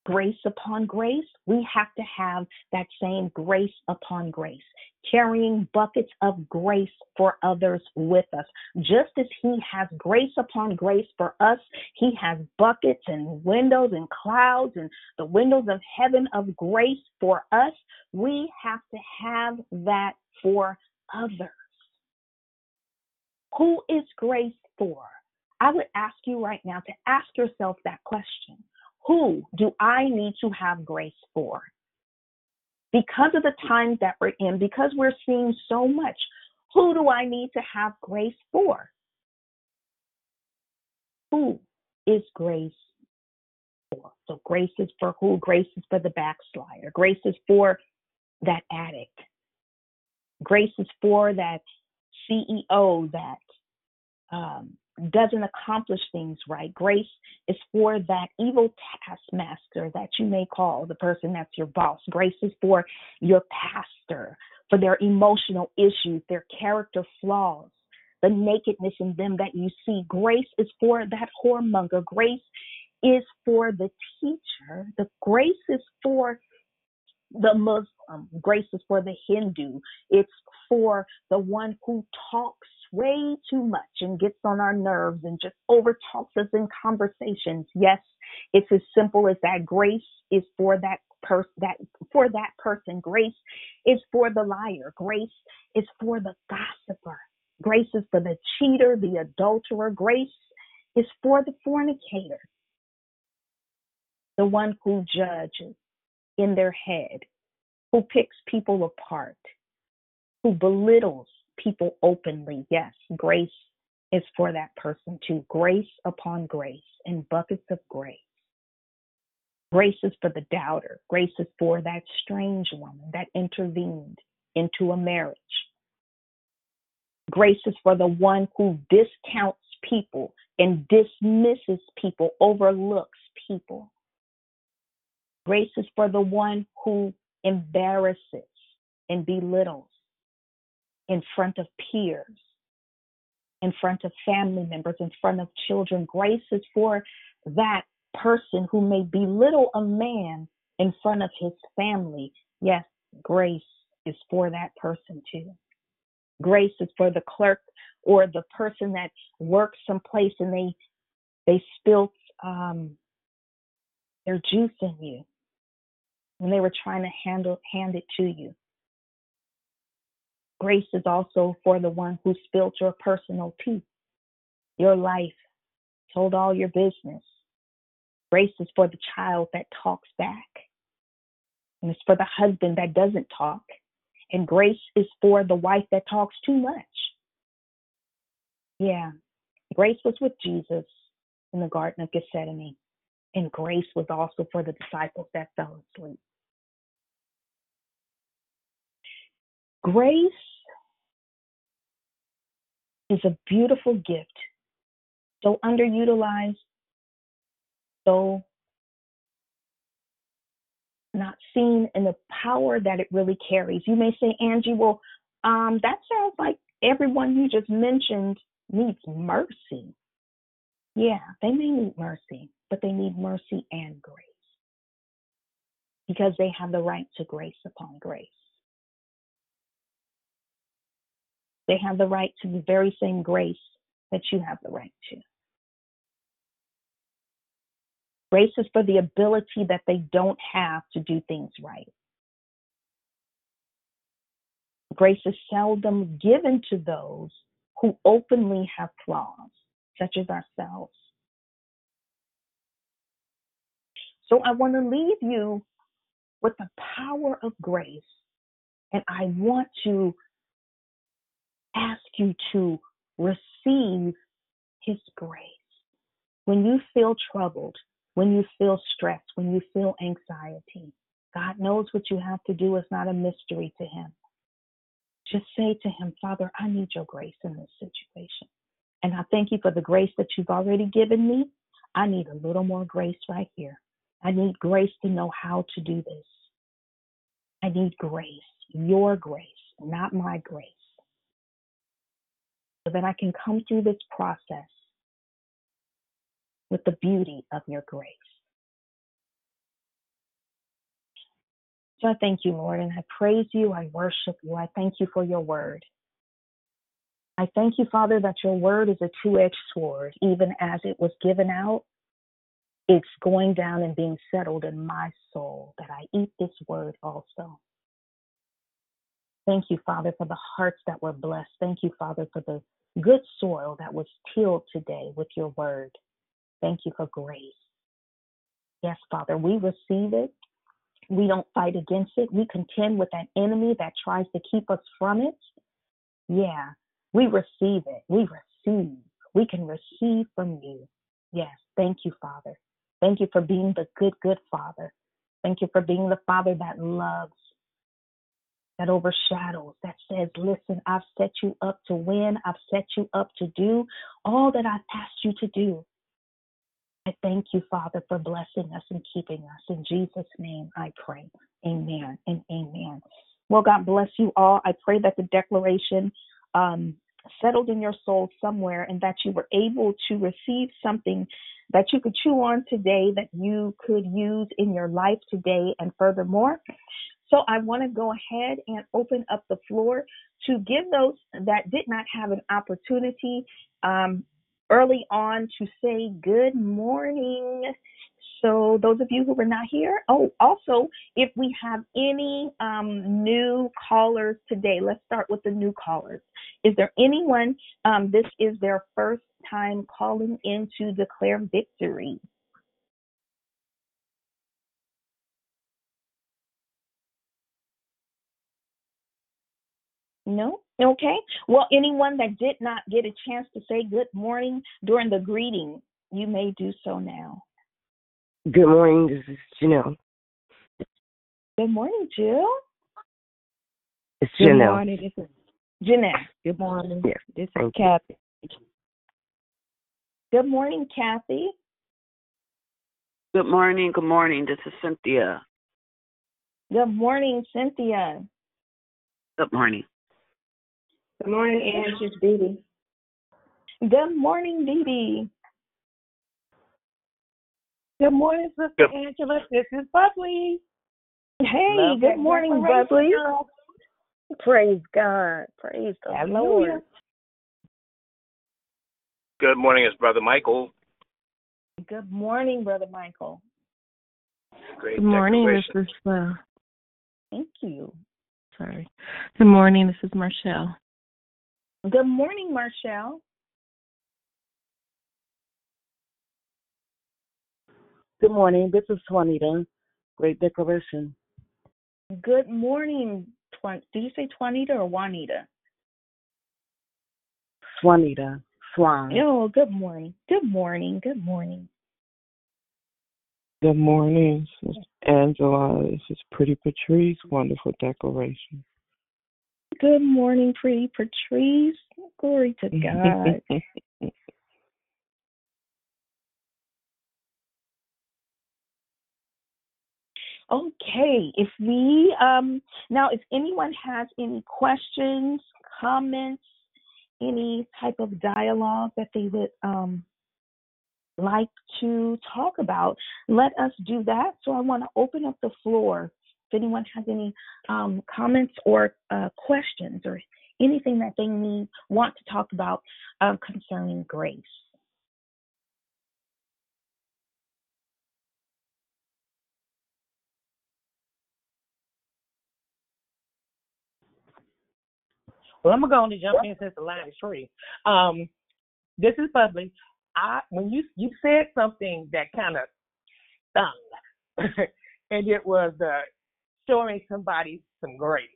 grace upon grace, we have to have that same grace upon grace, carrying buckets of grace for others with us. Just as He has grace upon grace for us, He has buckets and windows and clouds and the windows of heaven of grace for us. We have to have that for others. Who is grace for? I would ask you right now to ask yourself that question. Who do I need to have grace for? Because of the times that we're in, because we're seeing so much, who do I need to have grace for? Who is grace for? So, grace is for who? Grace is for the backslider. Grace is for that addict. Grace is for that CEO that um, doesn't accomplish things right. Grace is for that evil taskmaster that you may call the person that's your boss. Grace is for your pastor, for their emotional issues, their character flaws, the nakedness in them that you see. Grace is for that whoremonger. Grace is for the teacher. The grace is for the Muslim. Grace is for the Hindu. It's for the one who talks way too much and gets on our nerves and just overtalks us in conversations. Yes, it's as simple as that. Grace is for that person that for that person. Grace is for the liar. Grace is for the gossiper. Grace is for the cheater, the adulterer. Grace is for the fornicator. The one who judges in their head, who picks people apart, who belittles people openly. Yes, grace is for that person too. Grace upon grace and buckets of grace. Grace is for the doubter. Grace is for that strange woman that intervened into a marriage. Grace is for the one who discounts people and dismisses people, overlooks people. Grace is for the one who embarrasses and belittles in front of peers, in front of family members, in front of children. Grace is for that person who may belittle a man in front of his family. Yes, grace is for that person too. Grace is for the clerk or the person that works someplace and they they spilt um, their juice in you when they were trying to handle hand it to you. Grace is also for the one who spilled your personal tea, your life, told all your business. Grace is for the child that talks back. And it's for the husband that doesn't talk. And grace is for the wife that talks too much. Yeah. Grace was with Jesus in the Garden of Gethsemane. And grace was also for the disciples that fell asleep. Grace is a beautiful gift, so underutilized, so not seen in the power that it really carries. You may say, Angie, well, um, that sounds like everyone you just mentioned needs mercy. Yeah, they may need mercy, but they need mercy and grace because they have the right to grace upon grace. They have the right to the very same grace that you have the right to. Grace is for the ability that they don't have to do things right. Grace is seldom given to those who openly have flaws, such as ourselves. So I want to leave you with the power of grace, and I want to ask you to receive His grace. When you feel troubled, when you feel stressed, when you feel anxiety, God knows what you have to do. It's not a mystery to Him. Just say to Him, Father, I need your grace in this situation. And I thank you for the grace that you've already given me. I need a little more grace right here. I need grace to know how to do this. I need grace, your grace, not my grace so that I can come through this process with the beauty of your grace. So I thank you, Lord, and I praise you. I worship you. I thank you for your word. I thank you, Father, that your word is a two edged sword. Even as it was given out, it's going down and being settled in my soul that I eat this word also. Thank you, Father, for the hearts that were blessed. Thank you, Father, for the good soil that was tilled today with your word. Thank you for grace. Yes, Father, we receive it. We don't fight against it. We contend with that enemy that tries to keep us from it. Yeah, we receive it. We receive. We can receive from you. Yes, thank you, Father. Thank you for being the good, good Father. Thank you for being the Father that loves, that overshadows, that says, Listen, I've set you up to win. I've set you up to do all that I've asked you to do. I thank you, Father, for blessing us and keeping us. In Jesus' name I pray. Amen and amen. Well, God bless you all. I pray that the declaration um, settled in your soul somewhere and that you were able to receive something that you could chew on today that you could use in your life today and furthermore. So I want to go ahead and open up the floor to give those that did not have an opportunity um, early on to say good morning. So those of you who were not here, oh, also if we have any um, new callers today, let's start with the new callers. Is there anyone? Um, this is their first time calling in to declare victory. No? Okay. Well, anyone that did not get a chance to say good morning during the greeting, you may do so now. Good morning. This is Janelle. Good morning, Jill. It's Janelle. Good morning. This is Jeanette. good morning. Yes. This is Thank you. Kathy. Good morning, Kathy. Good morning. Good morning. This is Cynthia. Good morning, Cynthia. Good morning. Good morning, Ange. It's Dee Dee. Good morning, Dee Dee. Good morning, Sister Good- Angela. This is Bubbly. Hey, Love good morning, declaration, Bubbly. Praise God. Praise the Hallelujah. Lord. Good morning, it's Brother Michael. Good morning, Brother Michael. Great Good morning. This declaration. is uh, Thank you. sorry. Good morning. This is Marshall. Good morning, Marshall. Good morning. This is Juanita. Great declaration. Good morning, Twan. Did you say Twanita or Juanita? Juanita. Swan. Oh, good morning. Good morning. Good morning. Good morning, Sister Angela. This is Pretty Patrice. Wonderful declaration. Good morning, pretty Patrice. Glory to God. Okay, if we um now if anyone has any questions, comments, any type of dialogue that they would um like to talk about, let us do that. So I want to open up the floor. Anyone has any um, comments or uh, questions or anything that they need want to talk about uh, concerning grace. Well, I'm gonna go to jump in since the line is free. Um, this is public. I when you you said something that kind of stung, and it was uh, showing somebody some grace,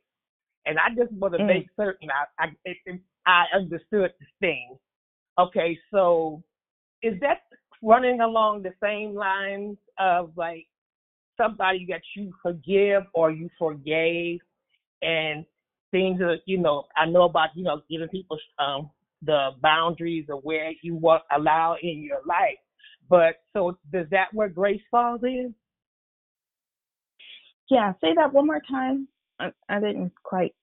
and I just want to Mm. make certain I I, it, I understood the thing. Okay, so is that running along the same lines of like somebody that you forgive or you forgave and things that you know I know about you know giving people um the boundaries of where you want allow in your life. But so does that where grace falls in? Yeah, say that one more time. I, I didn't quite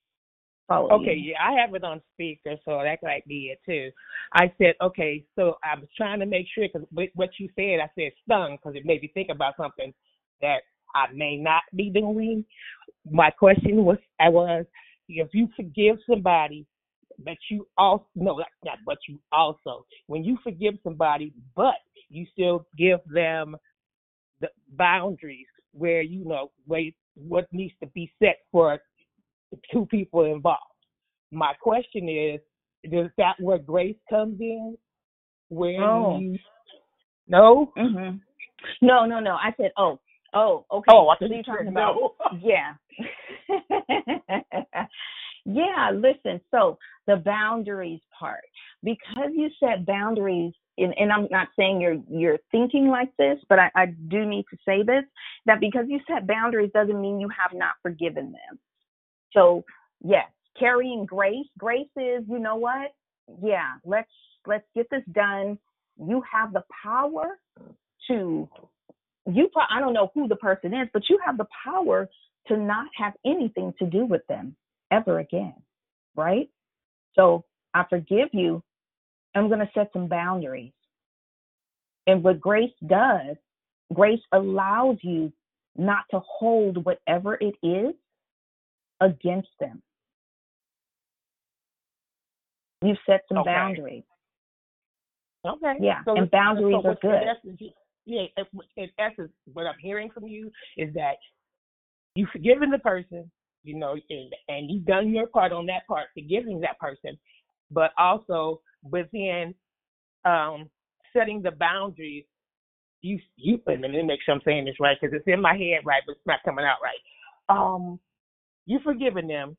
follow Okay, you. yeah, I have it on speaker, so that might be it too. I said, okay, so I was trying to make sure because what you said, I said stung because it made me think about something that I may not be doing. My question was, I was, if you forgive somebody, but you also no, not not but you also when you forgive somebody, but you still give them the boundaries where you know where what needs to be set for the two people involved. My question is, is that where grace comes in? When Oh. you no? Mhm. No, no, no. I said, oh, oh, okay. Oh, I so you're you talking about, no. yeah. yeah, listen. So the boundaries part, because you set boundaries, and, and I'm not saying you're you're thinking like this, but I, I do need to say this that because you set boundaries doesn't mean you have not forgiven them. So yes, carrying grace. Grace is, you know what? Yeah, let's let's get this done. You have the power to you pro- I don't know who the person is, but you have the power to not have anything to do with them ever again. Right? So I forgive you. I'm going to set some boundaries. And what grace does, grace allows you not to hold whatever it is against them. You've set some Okay. boundaries. Okay. Yeah, So, and boundaries so are good. essence, yeah, in essence, what I'm hearing from you is that you've forgiven the person, you know, and, and you've done your part on that part, forgiving that person, but also within um, setting the boundaries. You, you, let me make sure I'm saying this right because it's in my head right, but it's not coming out right. Um, you've forgiven them,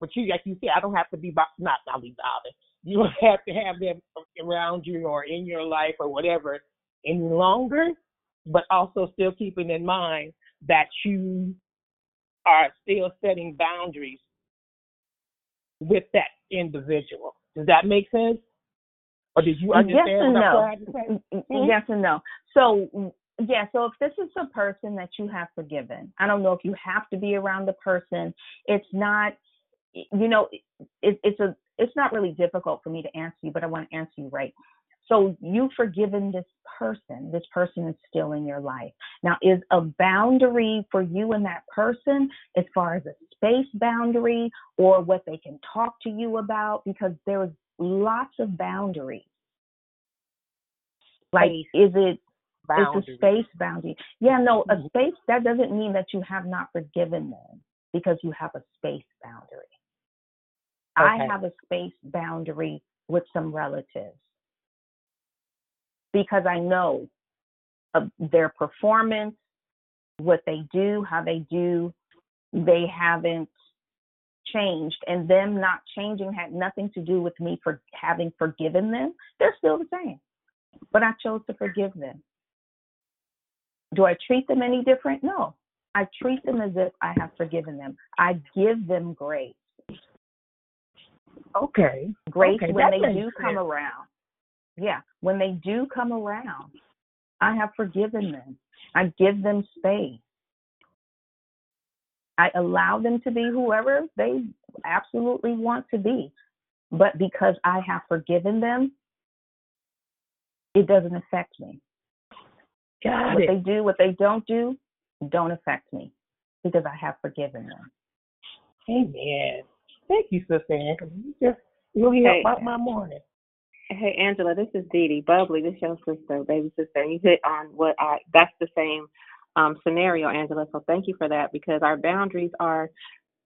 but you, like you said, I don't have to be bo- not not be bothered. You don't have to have them around you or in your life or whatever any longer, but also still keeping in mind that you are still setting boundaries with that individual. Does that make sense? Or did you understand yes and what I'm no. to say? Mm, Mhm. Yes and no. So yeah, so if this is a person that you have forgiven, I don't know if you have to be around the person. It's not, you know, it, it's a, it's not really difficult for me to answer you, but I want to answer you right. So you've forgiven this person. This person is still in your life. Now, is a boundary for you and that person as far as a space boundary or what they can talk to you about? Because there's lots of boundaries. Like, Space is it it's boundary. a space boundary. Yeah, no, a Mhm. space that doesn't mean that you have not forgiven them because you have a space boundary. I have a space boundary with some relatives because I know of their performance, what they do, how they do, they haven't changed. And them not changing had nothing to do with me for having forgiven them. They're still the same. But I chose to forgive them. Do I treat them any different? No. I treat them as if I have forgiven them. I give them grace. Okay. Grace Okay, when that they do come around. Yeah, when they do come around, I have forgiven them. I give them space. I allow them to be whoever they absolutely want to be. But because I have forgiven them, it doesn't affect me. Got what it. they do, what they don't do, don't affect me because I have forgiven them. Amen. Thank you, Sister Angela. You just really Hey. helped out my morning. Hey Angela, this is Dee Dee Bubbly. This is your sister, baby sister. You hit on what I that's the same um scenario, Angela. So thank you for that because our boundaries are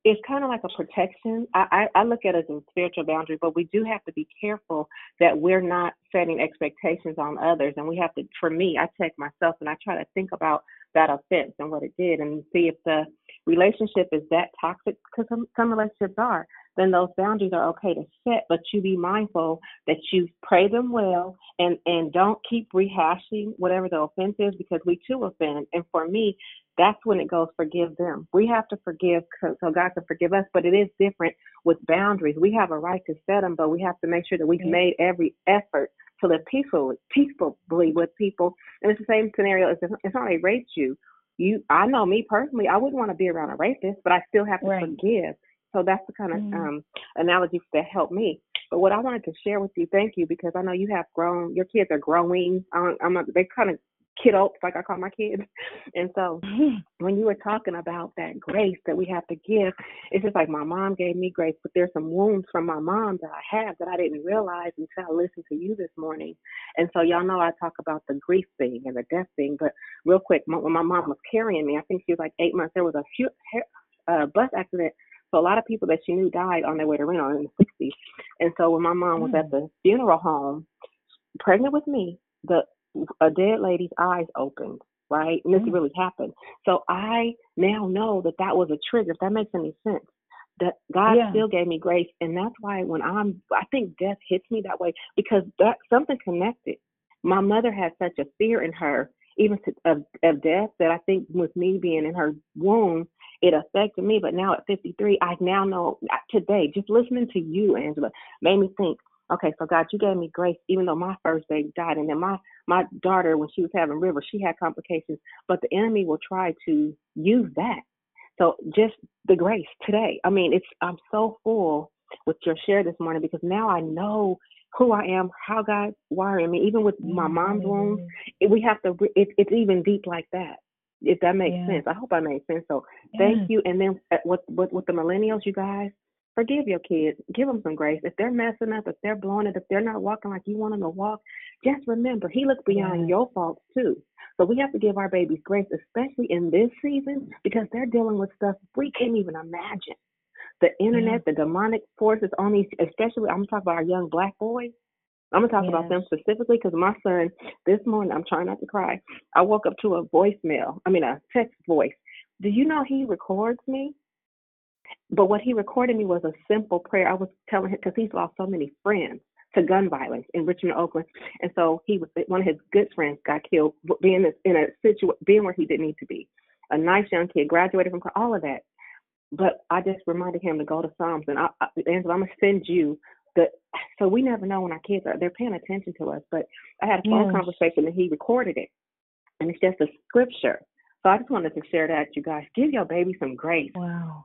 it's kind of like a protection. I, I, I look at it as a spiritual boundary, but we do have to be careful that we're not setting expectations on others. And we have to, for me, I check myself and I try to think about that offense and what it did and see if the relationship is that toxic, because some, some relationships are, then those boundaries are okay to set, but you be mindful that you pray them well and, and don't keep rehashing whatever the offense is because we too offend. And for me, that's when it goes forgive them. We have to forgive so God can forgive us, but it is different with boundaries. We have a right to set them, but we have to make sure that we've made every effort to live peacefully, peacefully with people. And it's the same scenario. It's not they raped you. You, I know me personally, I wouldn't want to be around a rapist, but I still have to Right. forgive. So that's the kind of Mhm. um, analogy that helped me. But what I wanted to share with you, thank you, because I know you have grown. Your kids are growing. Um, I'm not, they kind of kiddos, like I call my kids. And so when you were talking about that grace that we have to give, it's just like my mom gave me grace, but there's some wounds from my mom that I have that I didn't realize until I listened to you this morning. And so y'all know I talk about the grief thing and the death thing, but real quick, my- when my mom was carrying me, I think she was like eight months. There was a few, uh, bus accident. So a lot of people that she knew died on their way to Reno in the 60s. And so when my mom was at the funeral home, pregnant with me, the a dead lady's eyes opened right? And this Mm. really happened. So I now know that that was a trigger. If that makes any sense, that God Yeah. still gave me grace, and that's why when I'm, I think death hits me that way because that something connected. My mother had such a fear in her, even to, of of death, that I think with me being in her womb, it affected me. But now at 53, I now know today, just listening to you, Angela, made me think. Okay, so God, you gave me grace, even though my first baby died, and then my my daughter, when she was having River, she had complications. But the enemy will try to use that. So just the grace today. I mean, it's I'm so full with your share this morning because now I know who I am, how God wired me. Even with my mom's wounds, it- we have to. It, it's even deep like that. If that makes Yeah. sense, I hope I made sense. So thank you. And then uh, with with with the millennials, you guys, forgive your kids. Give them some grace. If they're messing up, if they're blowing it, if they're not walking like you want them to walk, just remember He looks beyond Yes. your faults too. So we have to give our babies grace, especially in this season, because they're dealing with stuff we can't even imagine. The internet, the demonic forces on these, especially I'm talking about our young black boys. I'm gonna talk about them specifically because my son this morning, I'm trying not to cry. I woke up to a voicemail. I mean a text voice. Do you know he records me? But what he recorded me was a simple prayer. I was telling him because he's lost so many friends to gun violence in Richmond, Oakland, and so he was one of his good friends got killed being in a situ being where he didn't need to be. A nice young kid, graduated from all of that. But I just reminded him to go to Psalms, and I, I, Angela, I'm gonna send you the. So we never know when our kids are they're paying attention to us. But I had a phone Yes. conversation and he recorded it, and it's just a scripture. So I just wanted to share that, you guys. Give your baby some grace. Wow.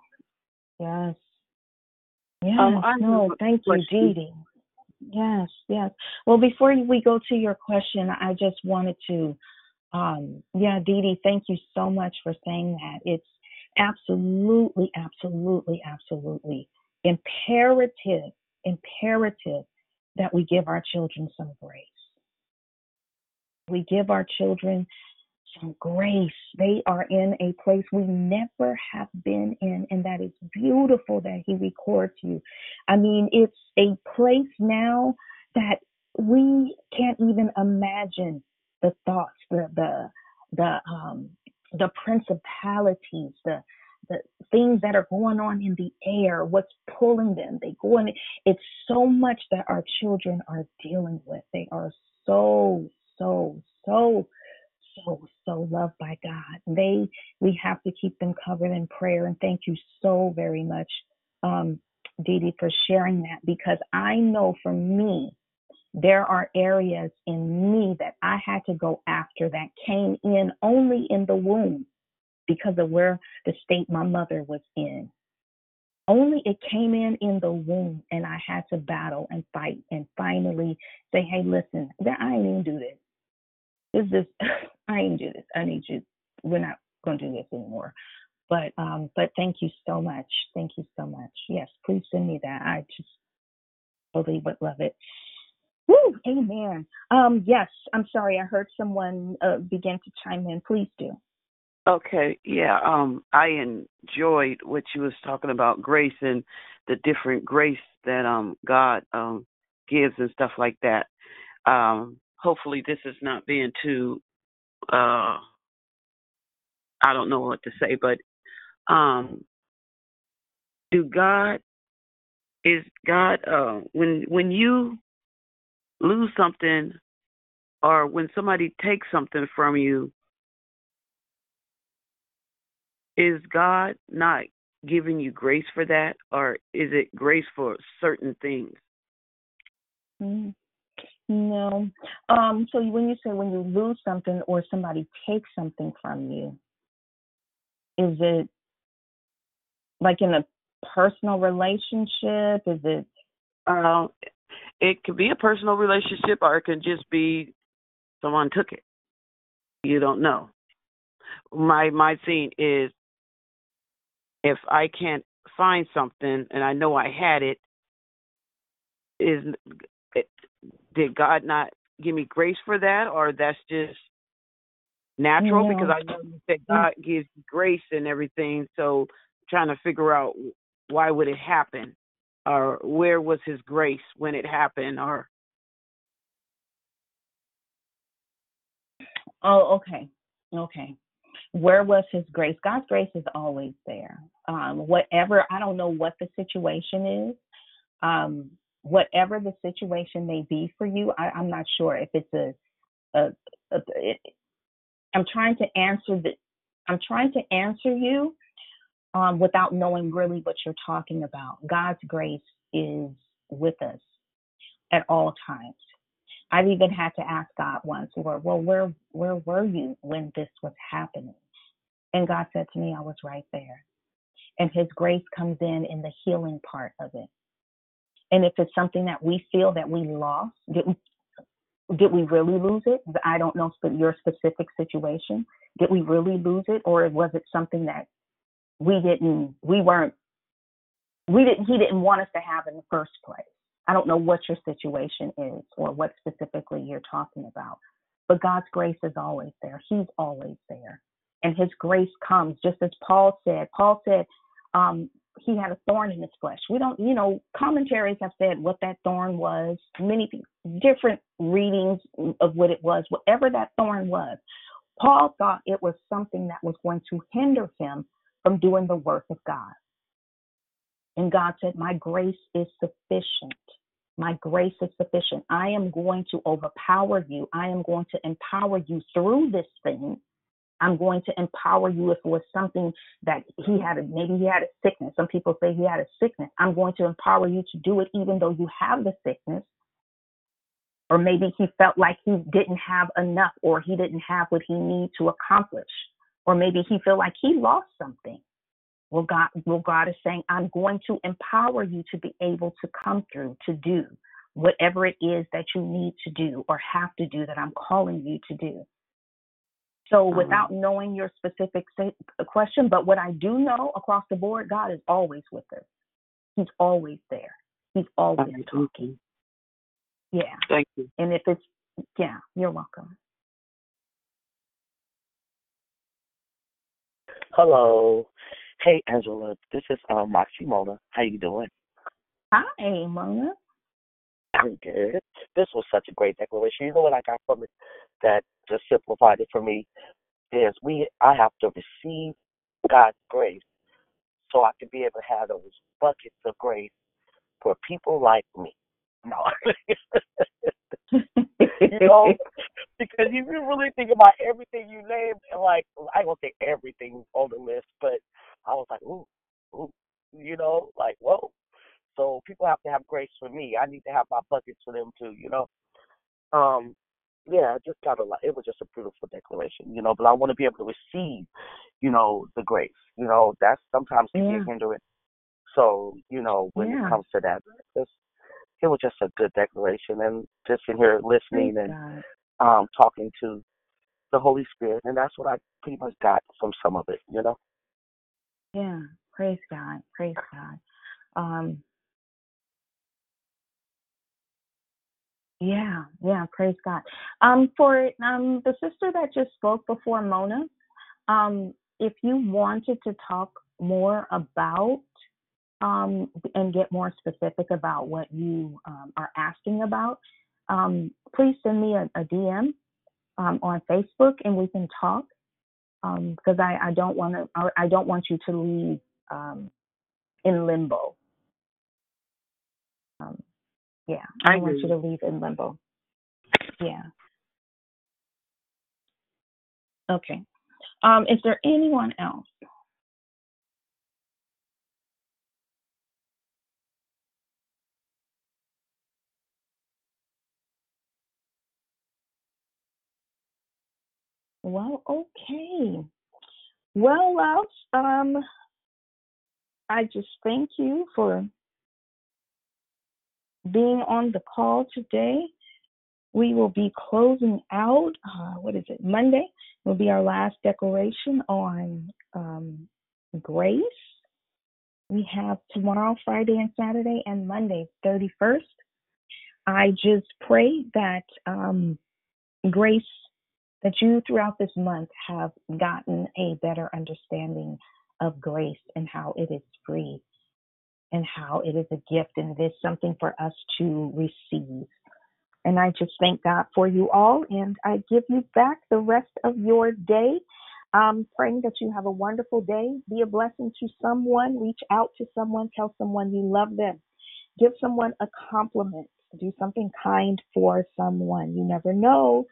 Yes. Yes. Um, I no, thank you. Dee Dee. Yes, yes. Well, before we go to your question, I just wanted to, um, yeah, Dee Dee, thank you so much for saying that. It's absolutely, absolutely, absolutely imperative, imperative that we give our children some grace. We give our children some grace. They are in a place we never have been in, and that is beautiful that He records you. I mean, it's a place now that we can't even imagine the thoughts, the the the um the principalities, the the things that are going on in the air, what's pulling them. They go in. It's so much that our children are dealing with. They are so so so so so loved by God. They we have to keep them covered in prayer. And thank you so very much, um, Dee Dee, for sharing that because I know for me there are areas in me that I had to go after that came in only in the womb because of where the state my mother was in. Only it came in in the womb, and I had to battle and fight and finally say, "Hey, listen, that I ain't even do this. This is I ain't do this. I need you. We're not going to do this anymore." But um, but thank you so much. Thank you so much. Yes, please send me that. I just totally would love it. Woo, amen. Um, yes, I'm sorry. I heard someone uh, begin to chime in. Please do. Okay, yeah. Um, I enjoyed what you was talking about grace and the different grace that um God um gives and stuff like that. Um, hopefully this is not being too uh I don't know what to say, but um do God is God uh when when you lose something or when somebody takes something from you is God not giving you grace for that or is it grace for certain things? Mm, No. Um, so when you say when you lose something or somebody takes something from you, is it like in a personal relationship? Is it Um it could be a personal relationship or it can just be someone took it. You don't know. My my thing is if I can't find something and I know I had it, is it, did God not give me grace for that, or that's just natural? Because I know you said God gives grace and everything, so trying to figure out why would it happen, or where was His grace when it happened, or Oh, okay. Okay. Where was his grace? God's grace is always there. Um, whatever, I don't know what the situation is. Um, whatever the situation may be for you, I, I'm not sure if it's a, a, a it, I'm trying to answer the, I'm trying to answer you um, without knowing really what you're talking about. God's grace is with us at all times. I've even had to ask God once, Lord, well, where where were you when this was happening? And God said to me, I was right there. And His grace comes in in the healing part of it. And if it's something that we feel that we lost, did we, did we really lose it? I don't know your specific situation. Did we really lose it, or was it something that we didn't, we weren't, we didn't, He didn't want us to have in the first place? I don't know what your situation is or what specifically you're talking about, but God's grace is always there. He's always there. And his grace comes, just as Paul said. Paul said um, he had a thorn in his flesh. We don't, you know, commentaries have said what that thorn was, many different readings of what it was, whatever that thorn was. Paul thought it was something that was going to hinder him from doing the work of God. And God said, My grace is sufficient. My grace is sufficient. I am going to overpower you. I am going to empower you through this thing. I'm going to empower you if it was something that he had, a, maybe he had a sickness. Some people say he had a sickness. I'm going to empower you to do it even though you have the sickness. Or maybe he felt like he didn't have enough or he didn't have what he needed to accomplish. Or maybe he felt like he lost something. Well, God, well, God is saying, I'm going to empower you to be able to come through to do whatever it is that you need to do or have to do that I'm calling you to do. So, uh-huh. without knowing your specific question, but what I do know across the board, God is always with us. He's always there. He's always talking. Yeah. Thank you. And if it's, yeah, you're welcome. Hello. Hey, Angela, this is um, Moxie Mona. How you doing? Hi, Mona. This was such a great declaration. You know what I got from it that just simplified it for me is we I have to receive God's grace so I can be able to have those buckets of grace for people like me. No. you know, because if you really think about everything you named, like I won't say everything on the list, but I was like, ooh, ooh, you know, like whoa. So people have to have grace for me. I need to have my buckets for them too, you know. Um, yeah, I just got a lot. It was just a beautiful declaration, you know. But I want to be able to receive, you know, the grace. You know, that's sometimes yeah. be hindrance. So, you know, when yeah. it comes to that, just it was just a good declaration, and just in here listening Praise and God. um talking to the Holy Spirit, and that's what I pretty much got from some of it, you know. Yeah, praise God, praise God. Um, yeah, yeah, praise God. Um, for um the sister that just spoke before Mona, um, if you wanted to talk more about um, and get more specific about what you um, are asking about, um, please send me a, a DM um, on Facebook and we can talk. Because um, I, I don't want to, I don't want you to leave um, in limbo. Um, yeah, I don't want you to leave in limbo. Yeah. Okay. Um, is there anyone else? Well, okay. Well, loves, um, I just thank you for being on the call today. We will be closing out, uh, what is it, Monday will be our last declaration on um, grace. We have tomorrow, Friday, and Saturday, and Monday, 31st. I just pray that um, grace that you throughout this month have gotten a better understanding of grace and how it is free and how it is a gift and it is something for us to receive And I just thank God for you all, and I give you back the rest of your day. Um, praying that you have a wonderful day. Be a blessing to someone. Reach out to someone. Tell someone you love them. Give someone a compliment. Do something kind for someone. You never know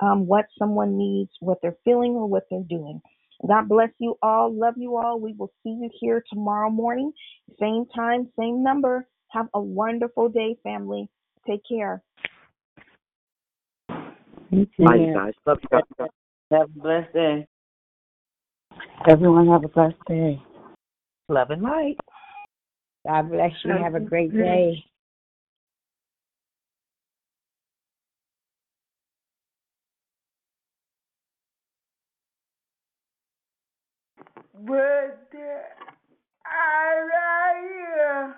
um, what someone needs, what they're feeling, or what they're doing. God bless you all. Love you all. We will see you here tomorrow morning. Same time, same number. Have a wonderful day, family. Take care. Bye, guys. Love you guys. Have a blessed day. Everyone have a blessed day. Love and light. God bless you. Have a great day. But I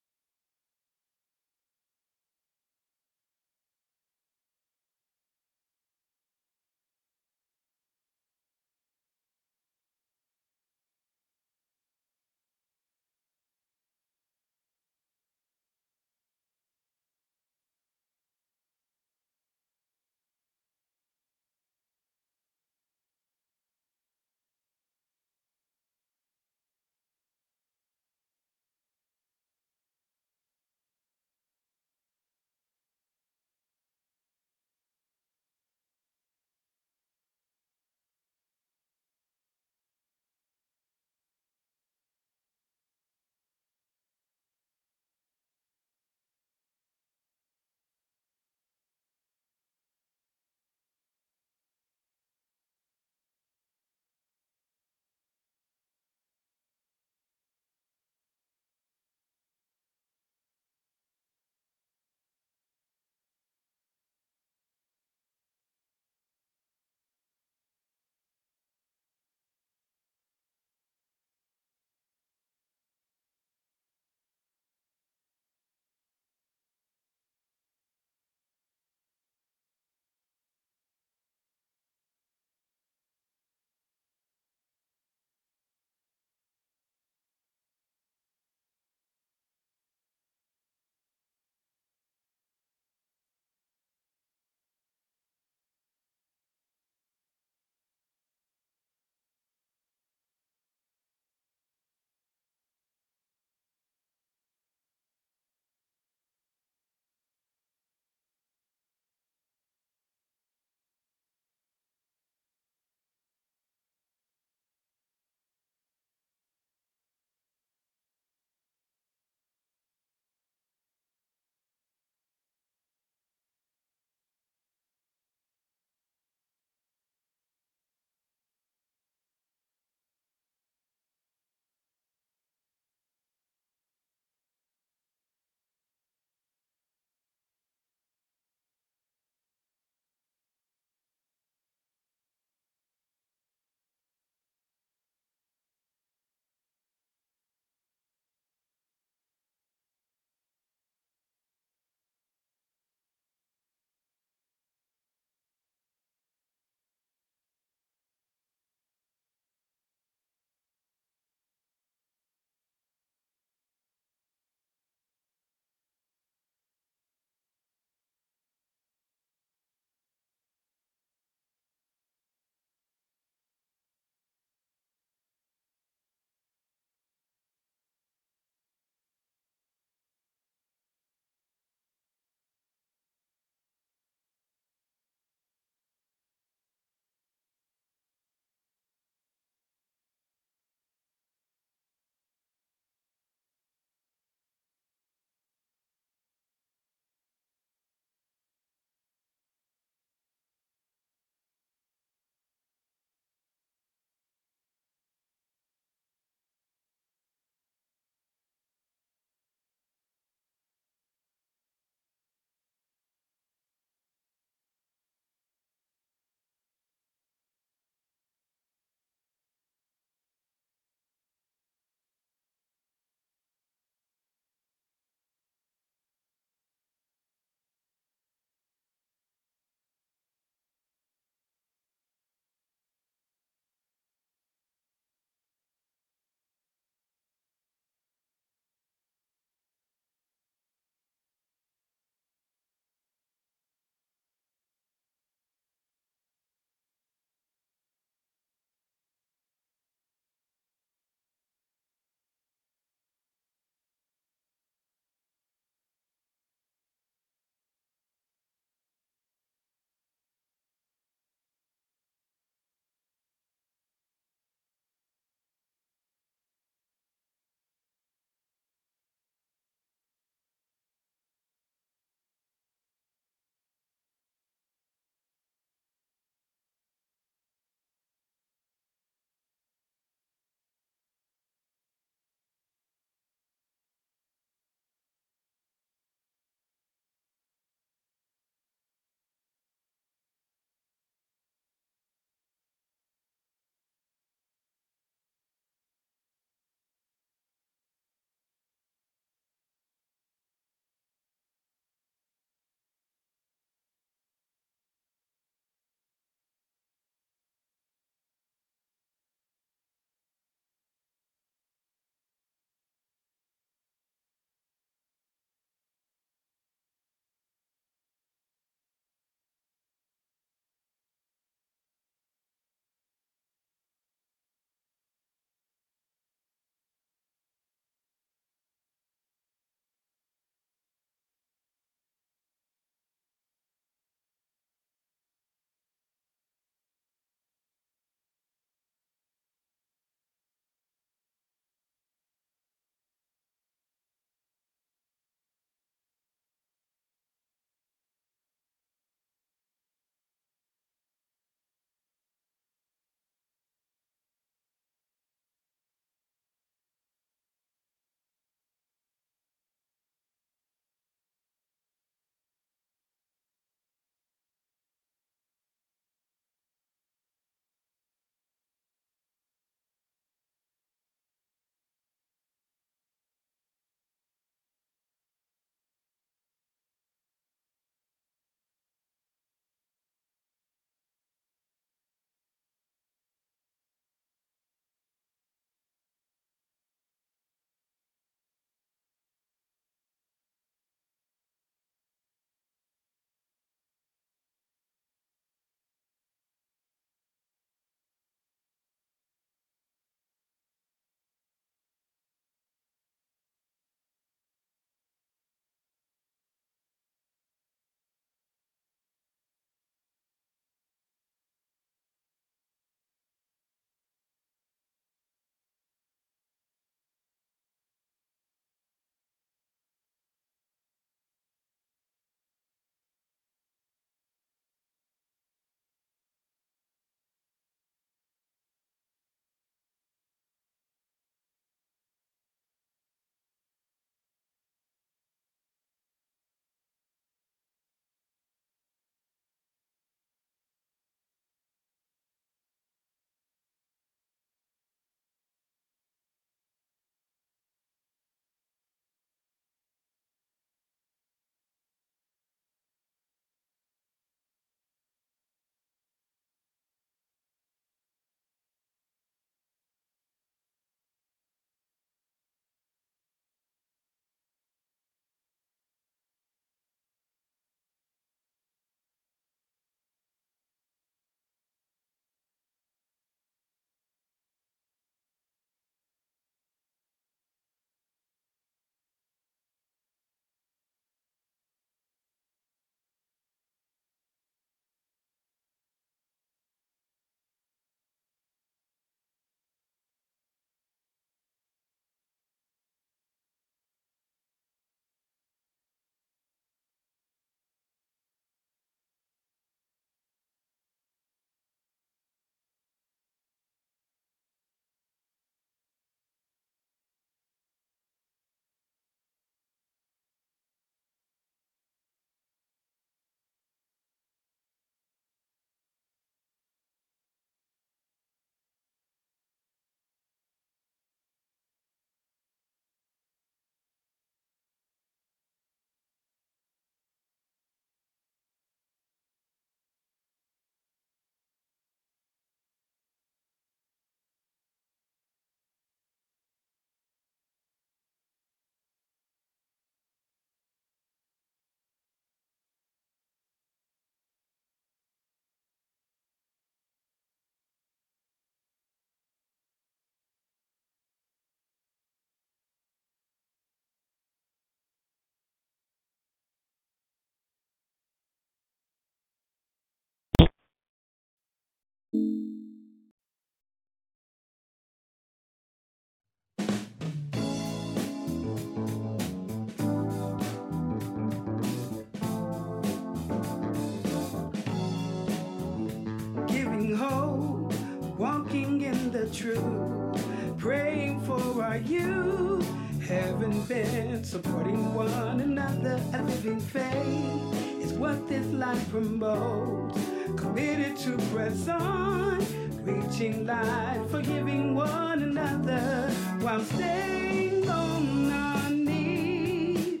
the truth, praying for our youth. Haven't been supporting one another. A living faith is what this life promotes. Committed to press on, reaching light, forgiving one another while staying on our knees.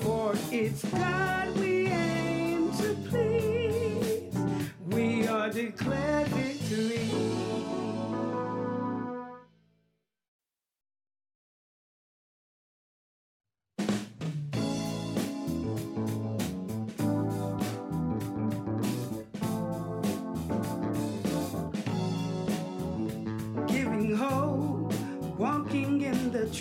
For it's God we aim to please. We are declared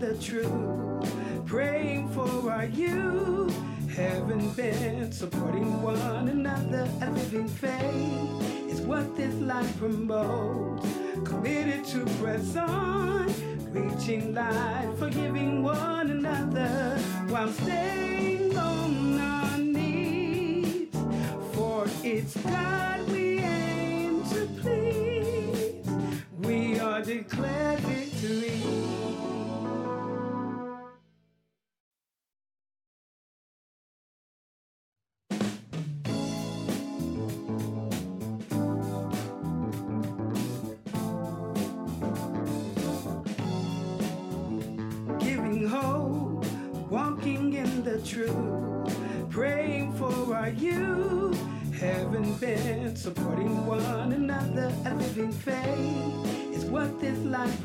the truth, praying for our youth, having been supporting one another. A living faith is what this life promotes. Committed to press on, reaching life, forgiving one another while staying on our knees. For it's God we aim to please. We are declared victory.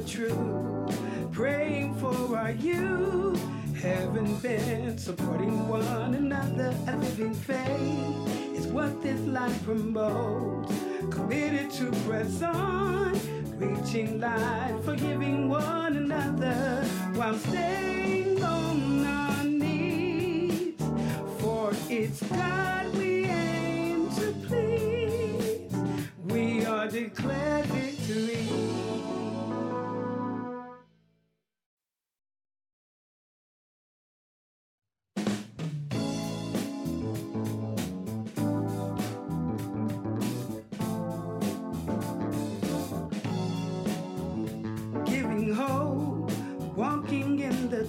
the truth, praying for our youth, heaven bent, supporting one another, a living faith is what this life promotes. Committed to press on, reaching light, forgiving one another while staying on our knees. For it's God we aim to please. We are declared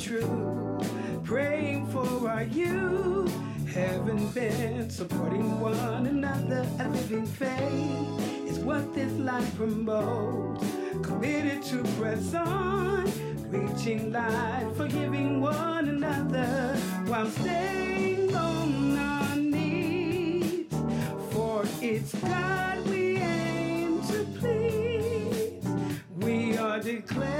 truth, praying for our youth, having been supporting one another, a living faith is what this life promotes. Committed to press on, reaching light, forgiving one another while staying on our knees. For it's God we aim to please. We are declared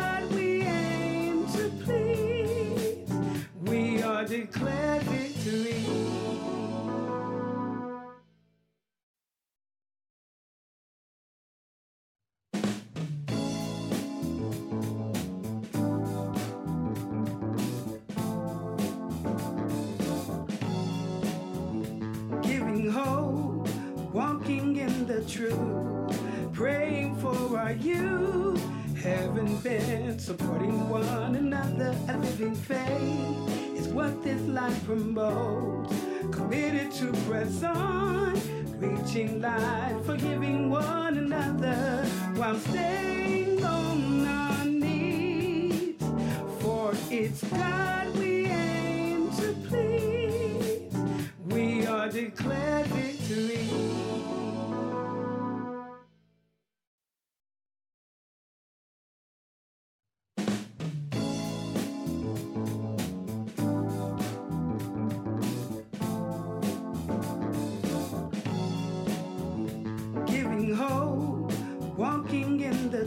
truth, praying for our youth, having been supporting one another, a living faith is what this life promotes. Committed to press on, reaching light, forgiving one another while staying on our knees. For it's God we aim to please. We are declared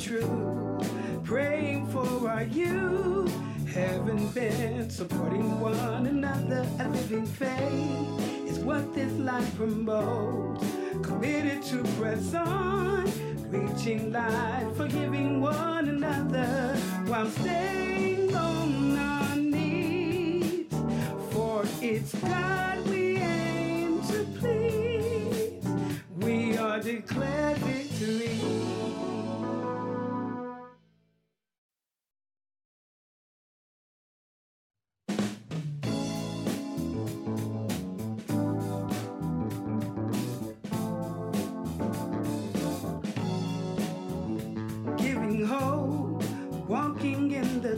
truth, praying for our youth, having been supporting one another, a living faith is what this life promotes. Committed to press on, reaching light, forgiving one another while staying on our knees. For it's God we aim to please. We are declared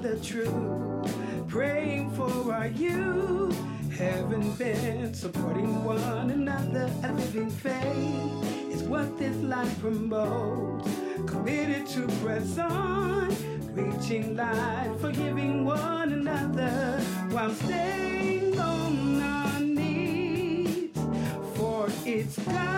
the truth, praying for our youth, having been supporting one another. A living faith is what this life promotes. Committed to press on, reaching life, forgiving one another while staying on our knees. For it's God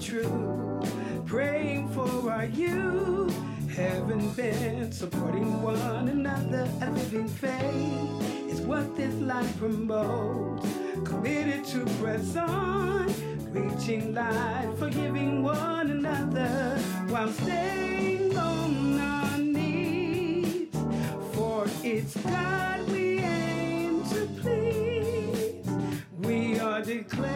truth, praying for our youth, heaven bent, supporting one another, a living faith is what this life promotes. Committed to press on, reaching light, forgiving one another while staying on our knees. For it's God we aim to please. We are declared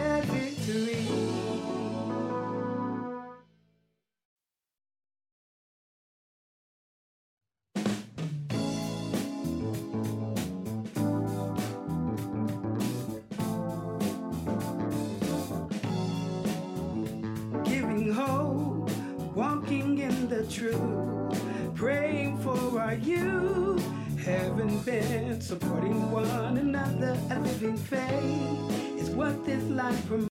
truth, praying for our youth. Haven't been supporting one another. A living faith is what this life promotes.